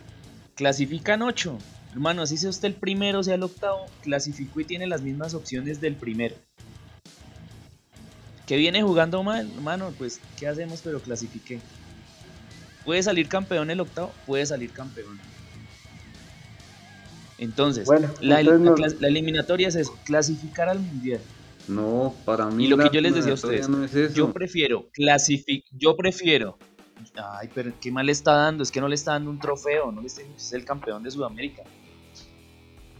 clasifican ocho. Hermano, así sea usted el primero, sea el octavo, clasificó y tiene las mismas opciones del primero que viene jugando mal, hermano, pues ¿qué hacemos? Pero clasifique. ¿Puede salir campeón el octavo? Puede salir campeón. Entonces, la, eliminatoria es eso, clasificar al mundial. No, para mí. Y lo que yo les decía a ustedes, yo prefiero clasificar, yo prefiero. Ay, pero qué mal le está dando, es que no le está dando un trofeo, no le está es el campeón de Sudamérica.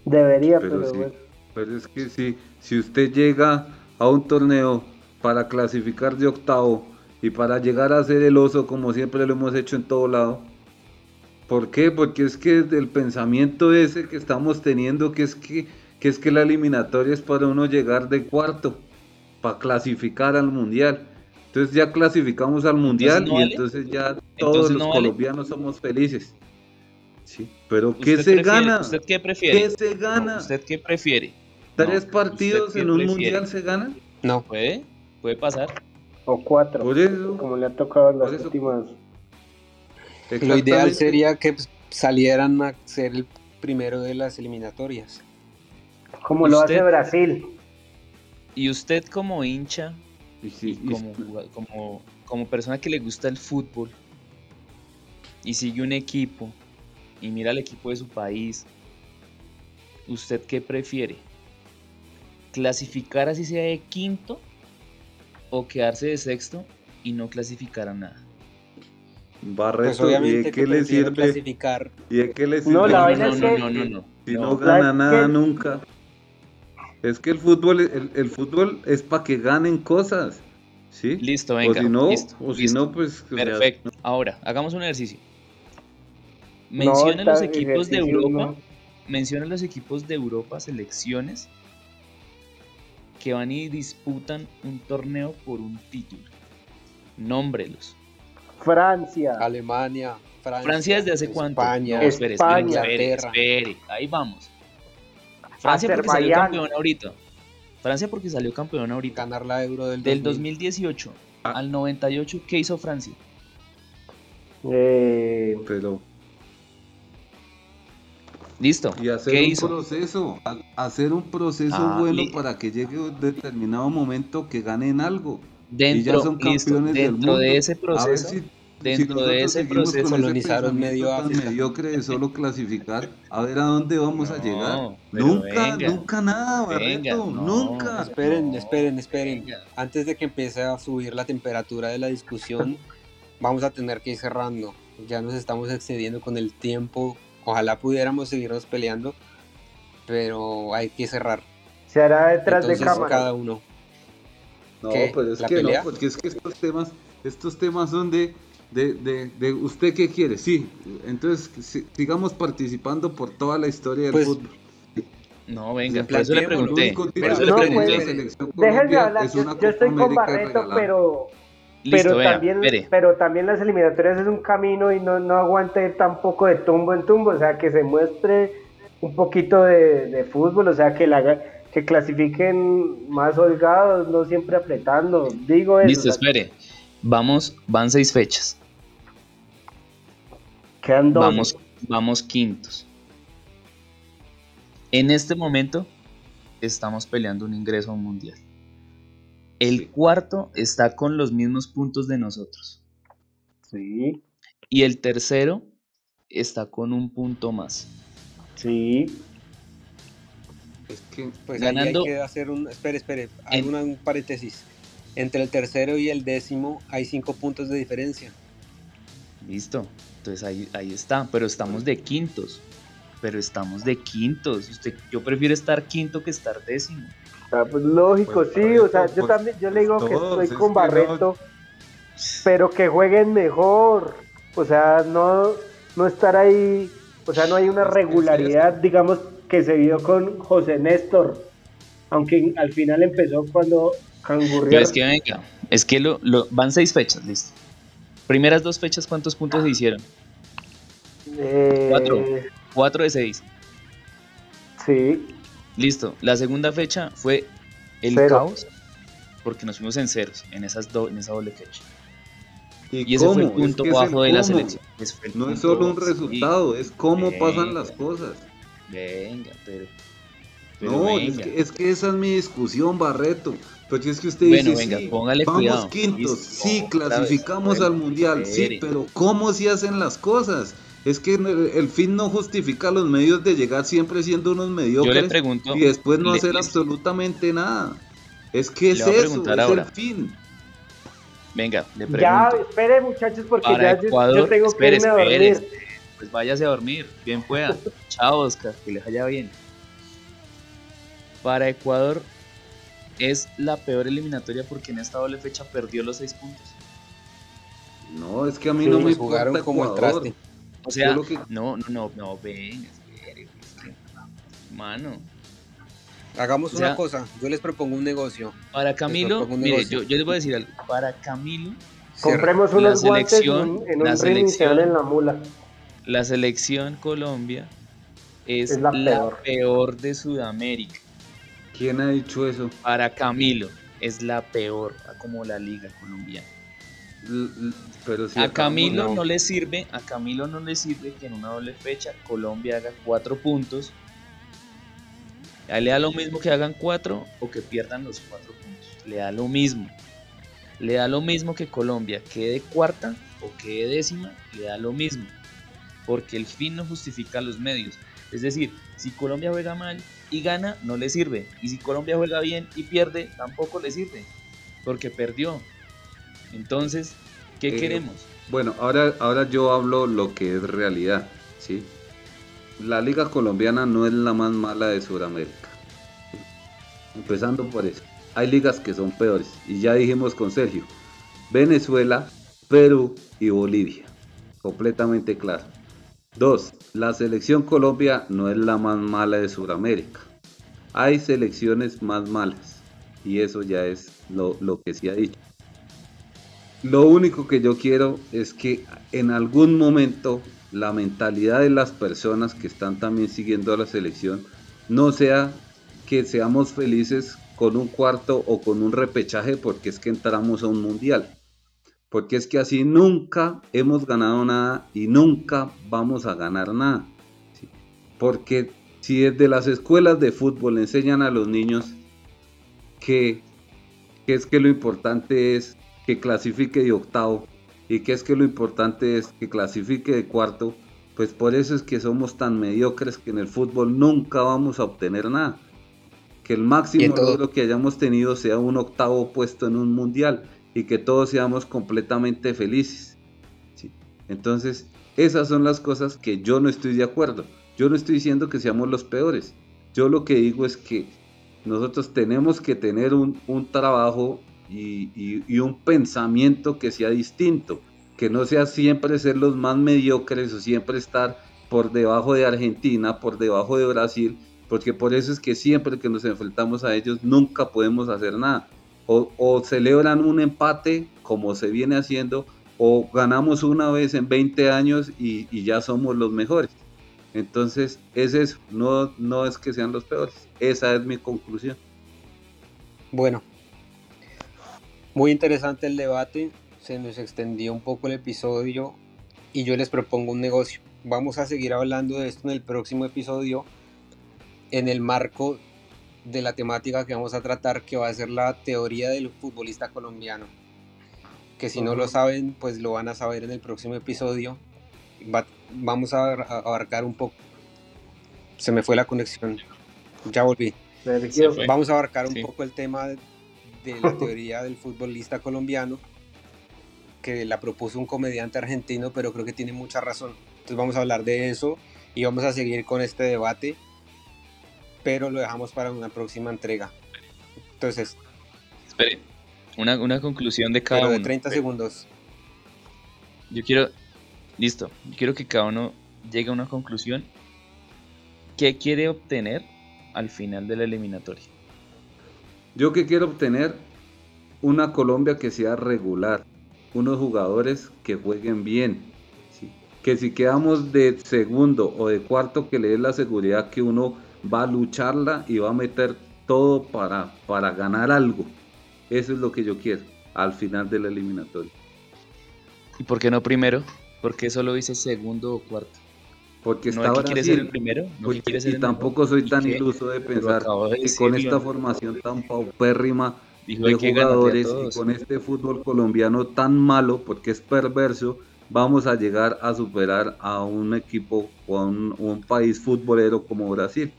Debería, pero, pero, pero es que si, si usted llega a un torneo para clasificar de octavo y para llegar a ser el oso como siempre lo hemos hecho en todo lado. ¿Por qué? Porque es que el pensamiento ese que estamos teniendo que es que, que es que la eliminatoria es para uno llegar de cuarto, para clasificar al mundial. Entonces ya clasificamos al mundial y entonces ya todos los colombianos somos felices. Sí, pero ¿qué se gana? ¿Usted qué prefiere? ¿Qué se gana? ¿Usted qué prefiere? ¿Tres partidos en un mundial se ganan? No. ¿Puede? puede pasar. O cuatro, como le ha tocado en las últimas. Lo ideal sería que salieran a ser el primero de las eliminatorias. Como lo hace Brasil. Y usted como hincha, y como, como persona que le gusta el fútbol y sigue un equipo y mira el equipo de su país, ¿usted qué prefiere? ¿Clasificar así sea de quinto o quedarse de sexto y no clasificar a nada. Barreto, pues ¿y de qué le sirve? Clasificar. ¿Y de qué le sirve? No, la no, no, no, no, no, Si no, gana nada nunca. Es que el fútbol, el, fútbol es para que ganen cosas. ¿Sí? Listo, venga. O si no, listo, o si no pues. Perfecto. Ahora, hagamos un ejercicio. Menciona los equipos de Europa. Menciona los equipos de Europa, selecciones que van y disputan un torneo por un título. Nómbrelos. Francia. Alemania. Francia, Francia desde hace cuánto? España. España. Espere, espere, ahí vamos. Francia porque salió campeón ahorita. Francia porque salió campeón ahorita. Ganar la Euro del, del 2018 ah. al 98, ¿qué hizo Francia? Eh, pero Listo. Y hacer un proceso, hacer un proceso ah, bueno para que llegue un determinado momento que ganen algo. Dentro, y ya son campeones dentro de ese proceso. Dentro de ese proceso colonizaron medio mediocre de solo clasificar a ver a dónde vamos a llegar nunca nunca nada Barreto, nunca esperen esperen esperen antes de que empiece a subir la temperatura de la discusión vamos a tener que ir cerrando ya nos estamos excediendo con el tiempo. Ojalá pudiéramos seguirnos peleando, pero hay que cerrar. Se hará detrás de cámara. cada uno. No, pero es que no, porque es que estos temas, estos temas son de, de, de, usted qué quiere, sí. Entonces sigamos participando por toda la historia del pues, fútbol. No, venga, por eso le pregunté. no, déjenme hablar, yo, yo, estoy con Barreto, pero, pero, también, pero también las eliminatorias es un camino y no, no aguante tampoco de tumbo en tumbo, o sea, que se muestre un poquito de, de fútbol, o sea, que la que clasifiquen más holgados, no siempre apretando. Digo eso. Listo, espere. Vamos, van seis fechas. Quedan dos. Vamos, vamos quintos. En este momento estamos peleando un ingreso a un mundial. El cuarto está con los mismos puntos de nosotros. Sí. Y el tercero está con un punto más. Sí. Es que pues ganando, hay que hacer un. Espere, espere. Hay un paréntesis. Entre el tercero y el décimo hay cinco puntos de diferencia. Listo. Entonces ahí, ahí está. Pero estamos de quintos. Pero estamos de quintos. Usted, yo prefiero estar quinto que estar décimo. Ah, pues lógico, pues, sí. O sea, yo pues, también, yo le digo que estoy con Barreto. Pero que jueguen mejor. O sea, no, no estar ahí. O sea, no hay una regularidad, digamos, que se vio con José Néstor, aunque al final empezó cuando Cangurrió. es que venga, es que lo, van seis fechas, listo. Primeras dos fechas, ¿cuántos puntos se hicieron? Eh, cuatro. Cuatro de seis. Sí. Listo. La segunda fecha fue el caos, porque nos fuimos en ceros en, esas en esa doble fecha. Y, ese fue el punto bajo de la selección. no es solo un resultado, es cómo pasan las cosas. Venga, pero. no, Es, que, esa es mi discusión, Barreto. Porque es que usted bueno, dice, venga, sí, póngale vamos cuidado. quintos, sí, clasificamos al mundial, sí, pero ¿cómo se hacen las cosas? Es que el, fin no justifica los medios de llegar siempre siendo unos mediocres y después no hacer absolutamente nada. Es que es eso, es el fin. Venga, le pregunto. Ya, espere muchachos, porque ya yo, tengo que irme a dormir pues váyase a dormir, bien pueda. Chao, Oscar, que les vaya bien. Para Ecuador es la peor eliminatoria porque en esta doble fecha perdió los seis puntos. No, es que a mí no me jugaron como el traste. O sea, no, no, no, no, ven, mano. Hagamos una cosa, yo les propongo un negocio. Para Camilo, mire, Yo, yo, les voy a decir algo. Para Camilo, compremos unos guantes en un, en un en la mula la selección Colombia es, la, peor. de Sudamérica. ¿Quién ha dicho eso? Para Camilo, es la peor como la liga colombiana. pero a Camilo no. le sirve, a Camilo no le sirve que en una doble fecha Colombia haga cuatro puntos. le da lo mismo que hagan cuatro o que pierdan los cuatro puntos. Le da lo mismo. Le da lo mismo que Colombia quede cuarta o quede décima, le da lo mismo porque el fin no justifica los medios. Es decir, si Colombia juega mal y gana, no le sirve. Y si Colombia juega bien y pierde, tampoco le sirve, porque perdió. Entonces, ¿qué eh, queremos? Bueno, ahora, ahora yo hablo lo que es realidad, ¿sí? La liga colombiana no es la más mala de Sudamérica. Empezando por eso. Hay ligas que son peores. Y ya dijimos con Sergio. Venezuela, Perú y Bolivia. Completamente claro. Dos, la selección Colombia no es la más mala de Sudamérica. Hay selecciones más malas y eso ya es lo, que se ha dicho. Lo único que yo quiero es que en algún momento la mentalidad de las personas que están también siguiendo a la selección no sea que seamos felices con un cuarto o con un repechaje porque es que entramos a un mundial porque es que así nunca hemos ganado nada y nunca vamos a ganar nada. Porque si desde las escuelas de fútbol enseñan a los niños que, es que lo importante es que clasifique de octavo y que es que lo importante es que clasifique de cuarto, pues por eso es que somos tan mediocres que en el fútbol nunca vamos a obtener nada. Que el máximo logro que hayamos tenido sea un octavo puesto en un mundial y que todos seamos completamente felices. Entonces, esas son las cosas que yo no estoy de acuerdo. Yo no estoy diciendo que seamos los peores. Yo lo que digo es que nosotros tenemos que tener un, trabajo y, un pensamiento que sea distinto, que no sea siempre ser los más mediocres o siempre estar por debajo de Argentina, por debajo de Brasil, porque por eso es que siempre que nos enfrentamos a ellos nunca podemos hacer nada. O, celebran un empate como se viene haciendo, o ganamos una vez en 20 años y, ya somos los mejores. Entonces es eso, no, no es que sean los peores, esa es mi conclusión. Bueno, muy interesante el debate, se nos extendió un poco el episodio y yo les propongo un negocio. Vamos a seguir hablando de esto en el próximo episodio en el marco de la temática que vamos a tratar, que va a ser la teoría del futbolista colombiano. Que si no lo saben, pues lo van a saber en el próximo episodio. vamos a, abarcar un poco. Se me fue la conexión. Ya volví. Vamos a abarcar un poco el tema de, de la teoría del futbolista colombiano, que la propuso un comediante argentino, pero creo que tiene mucha razón. Entonces vamos a hablar de eso y vamos a seguir con este debate pero lo dejamos para una próxima entrega. Entonces. Espere, una, una conclusión de cada pero de uno. 30 segundos. Yo quiero. Listo. Yo quiero que cada uno llegue a una conclusión. ¿Qué quiere obtener al final de la eliminatoria? Yo que quiero obtener una Colombia que sea regular, unos jugadores que jueguen bien, que si quedamos de segundo o de cuarto que le dé la seguridad que uno va a lucharla y va a meter todo para, para ganar algo. Eso es lo que yo quiero al final de la eliminatoria. ¿Y por qué no primero? ¿Por qué solo dice segundo o cuarto? Porque ¿No está quiere ser el primero? y tampoco soy tan iluso de pensar que con esta formación tan paupérrima de jugadores y con este fútbol colombiano tan malo, porque es perverso, vamos a llegar a superar a un equipo o a un país futbolero como Brasil.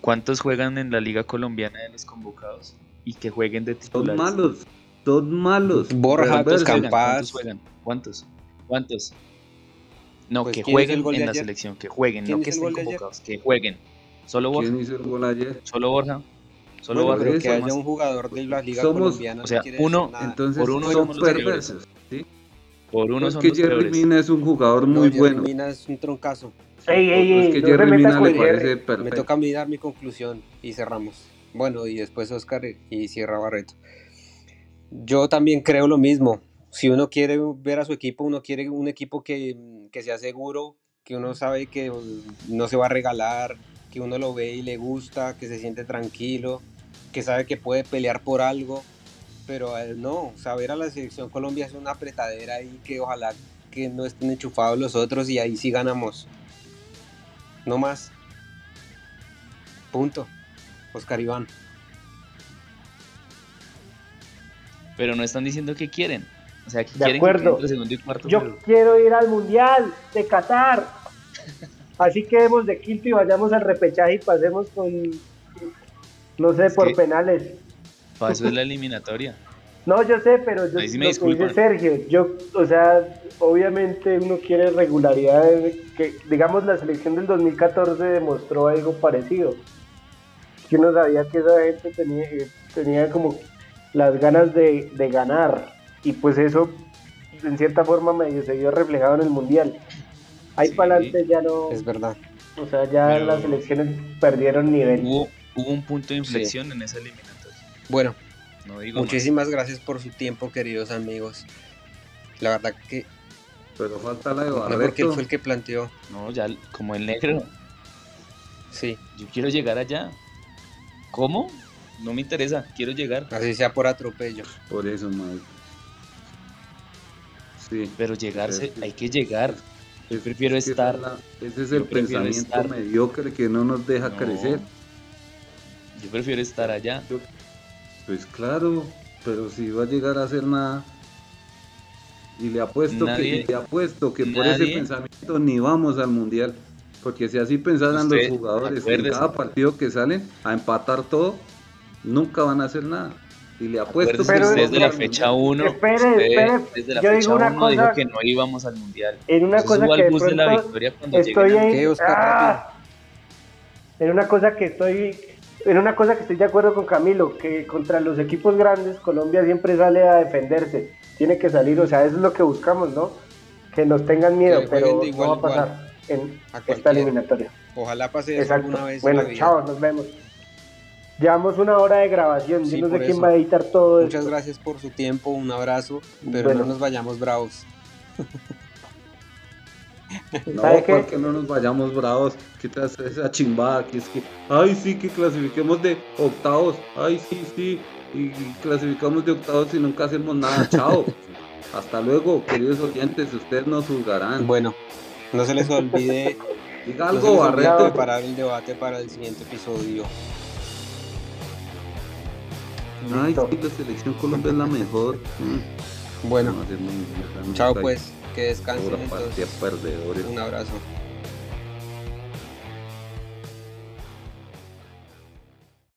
¿Cuántos juegan en la Liga Colombiana de los convocados? Y que jueguen de titulares. Son malos, son malos. Borja, ¿Cuántos juegan? ¿Cuántos? ¿Cuántos? No, pues, que jueguen en la selección, que jueguen, no que estén convocados, que jueguen. Solo Borja. ¿Quién hizo el gol ayer? Solo Borja. Solo Borja. Pero que haya un jugador de la Liga Colombiana. O sea, uno, entonces por uno son perversos. Por uno son que Jerry Mina es un jugador muy bueno. Mina es un troncazo. Ey, ey, ey, es que Jerry Mina le parece perfecto. Me toca a mí dar mi conclusión y cerramos. Bueno, y después Oscar y cierra Barreto. Yo también creo lo mismo. Si uno quiere ver a su equipo, uno quiere un equipo que, que sea seguro, que uno sabe que no se va a regalar, que uno lo ve y le gusta, que se siente tranquilo, que sabe que puede pelear por algo. Pero no, saber a la selección Colombia es una apretadera y que ojalá que no estén enchufados los otros y ahí sí ganamos. No más. Punto. Oscar Iván. Pero no están diciendo que quieren. O sea, que de quieren acuerdo. que segundo y cuarto. Yo quiero ir al Mundial de Qatar. Así quedemos de quinto y vayamos al repechaje y pasemos con, no sé, por penales. Paso es la eliminatoria. No, yo sé, pero yo, sí me lo dice Sergio, yo, o sea, obviamente uno quiere regularidad, que digamos la selección del 2014 demostró algo parecido, que uno sabía que esa gente tenía, tenía como las ganas de, ganar, y pues eso en cierta forma medio se vio reflejado en el Mundial. Ahí para adelante ya no... Es verdad. O sea, ya las elecciones perdieron nivel. Hubo, un punto de inflexión en esa eliminatoria. Bueno, Muchísimas gracias por su tiempo, queridos amigos. La verdad que. Pero falta la de Barreto. No, porque él fue el que planteó. No, ya como el negro. Sí. Yo quiero llegar allá. ¿Cómo? No me interesa, quiero llegar. Así sea por atropello. Por eso, madre. Sí. Pero llegarse, hay que llegar. Yo prefiero estar. ese es el pensamiento mediocre que no nos deja crecer. Yo prefiero estar allá. Pues claro, pero si va a llegar a hacer nada. Y le apuesto que, le apuesto que por ese pensamiento ni vamos al mundial. Porque si así pensaran los jugadores en cada partido que salen a empatar todo, nunca van a hacer nada. Y le apuesto Pero, que desde la fecha 1, espere, espere, desde la yo fecha digo una 1 cosa, dijo que no íbamos al mundial. En una cosa que de de la victoria cuando estoy ah, en una cosa que estoy en una cosa que estoy de acuerdo con Camilo, que contra los equipos grandes Colombia siempre sale a defenderse, tiene que salir, o sea, eso es lo que buscamos, ¿no? Que nos tengan miedo, pero igual no va a igual pasar en esta eliminatoria. Ojalá pase eso Exacto. alguna vez Bueno, chao, nos vemos. Llevamos una hora de grabación, Sí, yo no sé quién eso. va a editar todo Muchas esto. gracias por su tiempo, un abrazo, pero Bueno. no nos vayamos bravos. No, ¿Sabe qué? porque no nos vayamos bravos. Quitas esa chimbada que es que, ay, sí, que clasifiquemos de octavos. Ay, sí, sí. Y clasificamos de octavos y nunca hacemos nada. Chao. Hasta luego, queridos oyentes. Ustedes nos juzgarán. Bueno, no se les olvide, Diga no algo, olvide Barreto. preparar el debate para el siguiente episodio. Ay, sí, la selección Colombia es la mejor. Bueno, no chao pues, que descansen partida entonces. Un abrazo.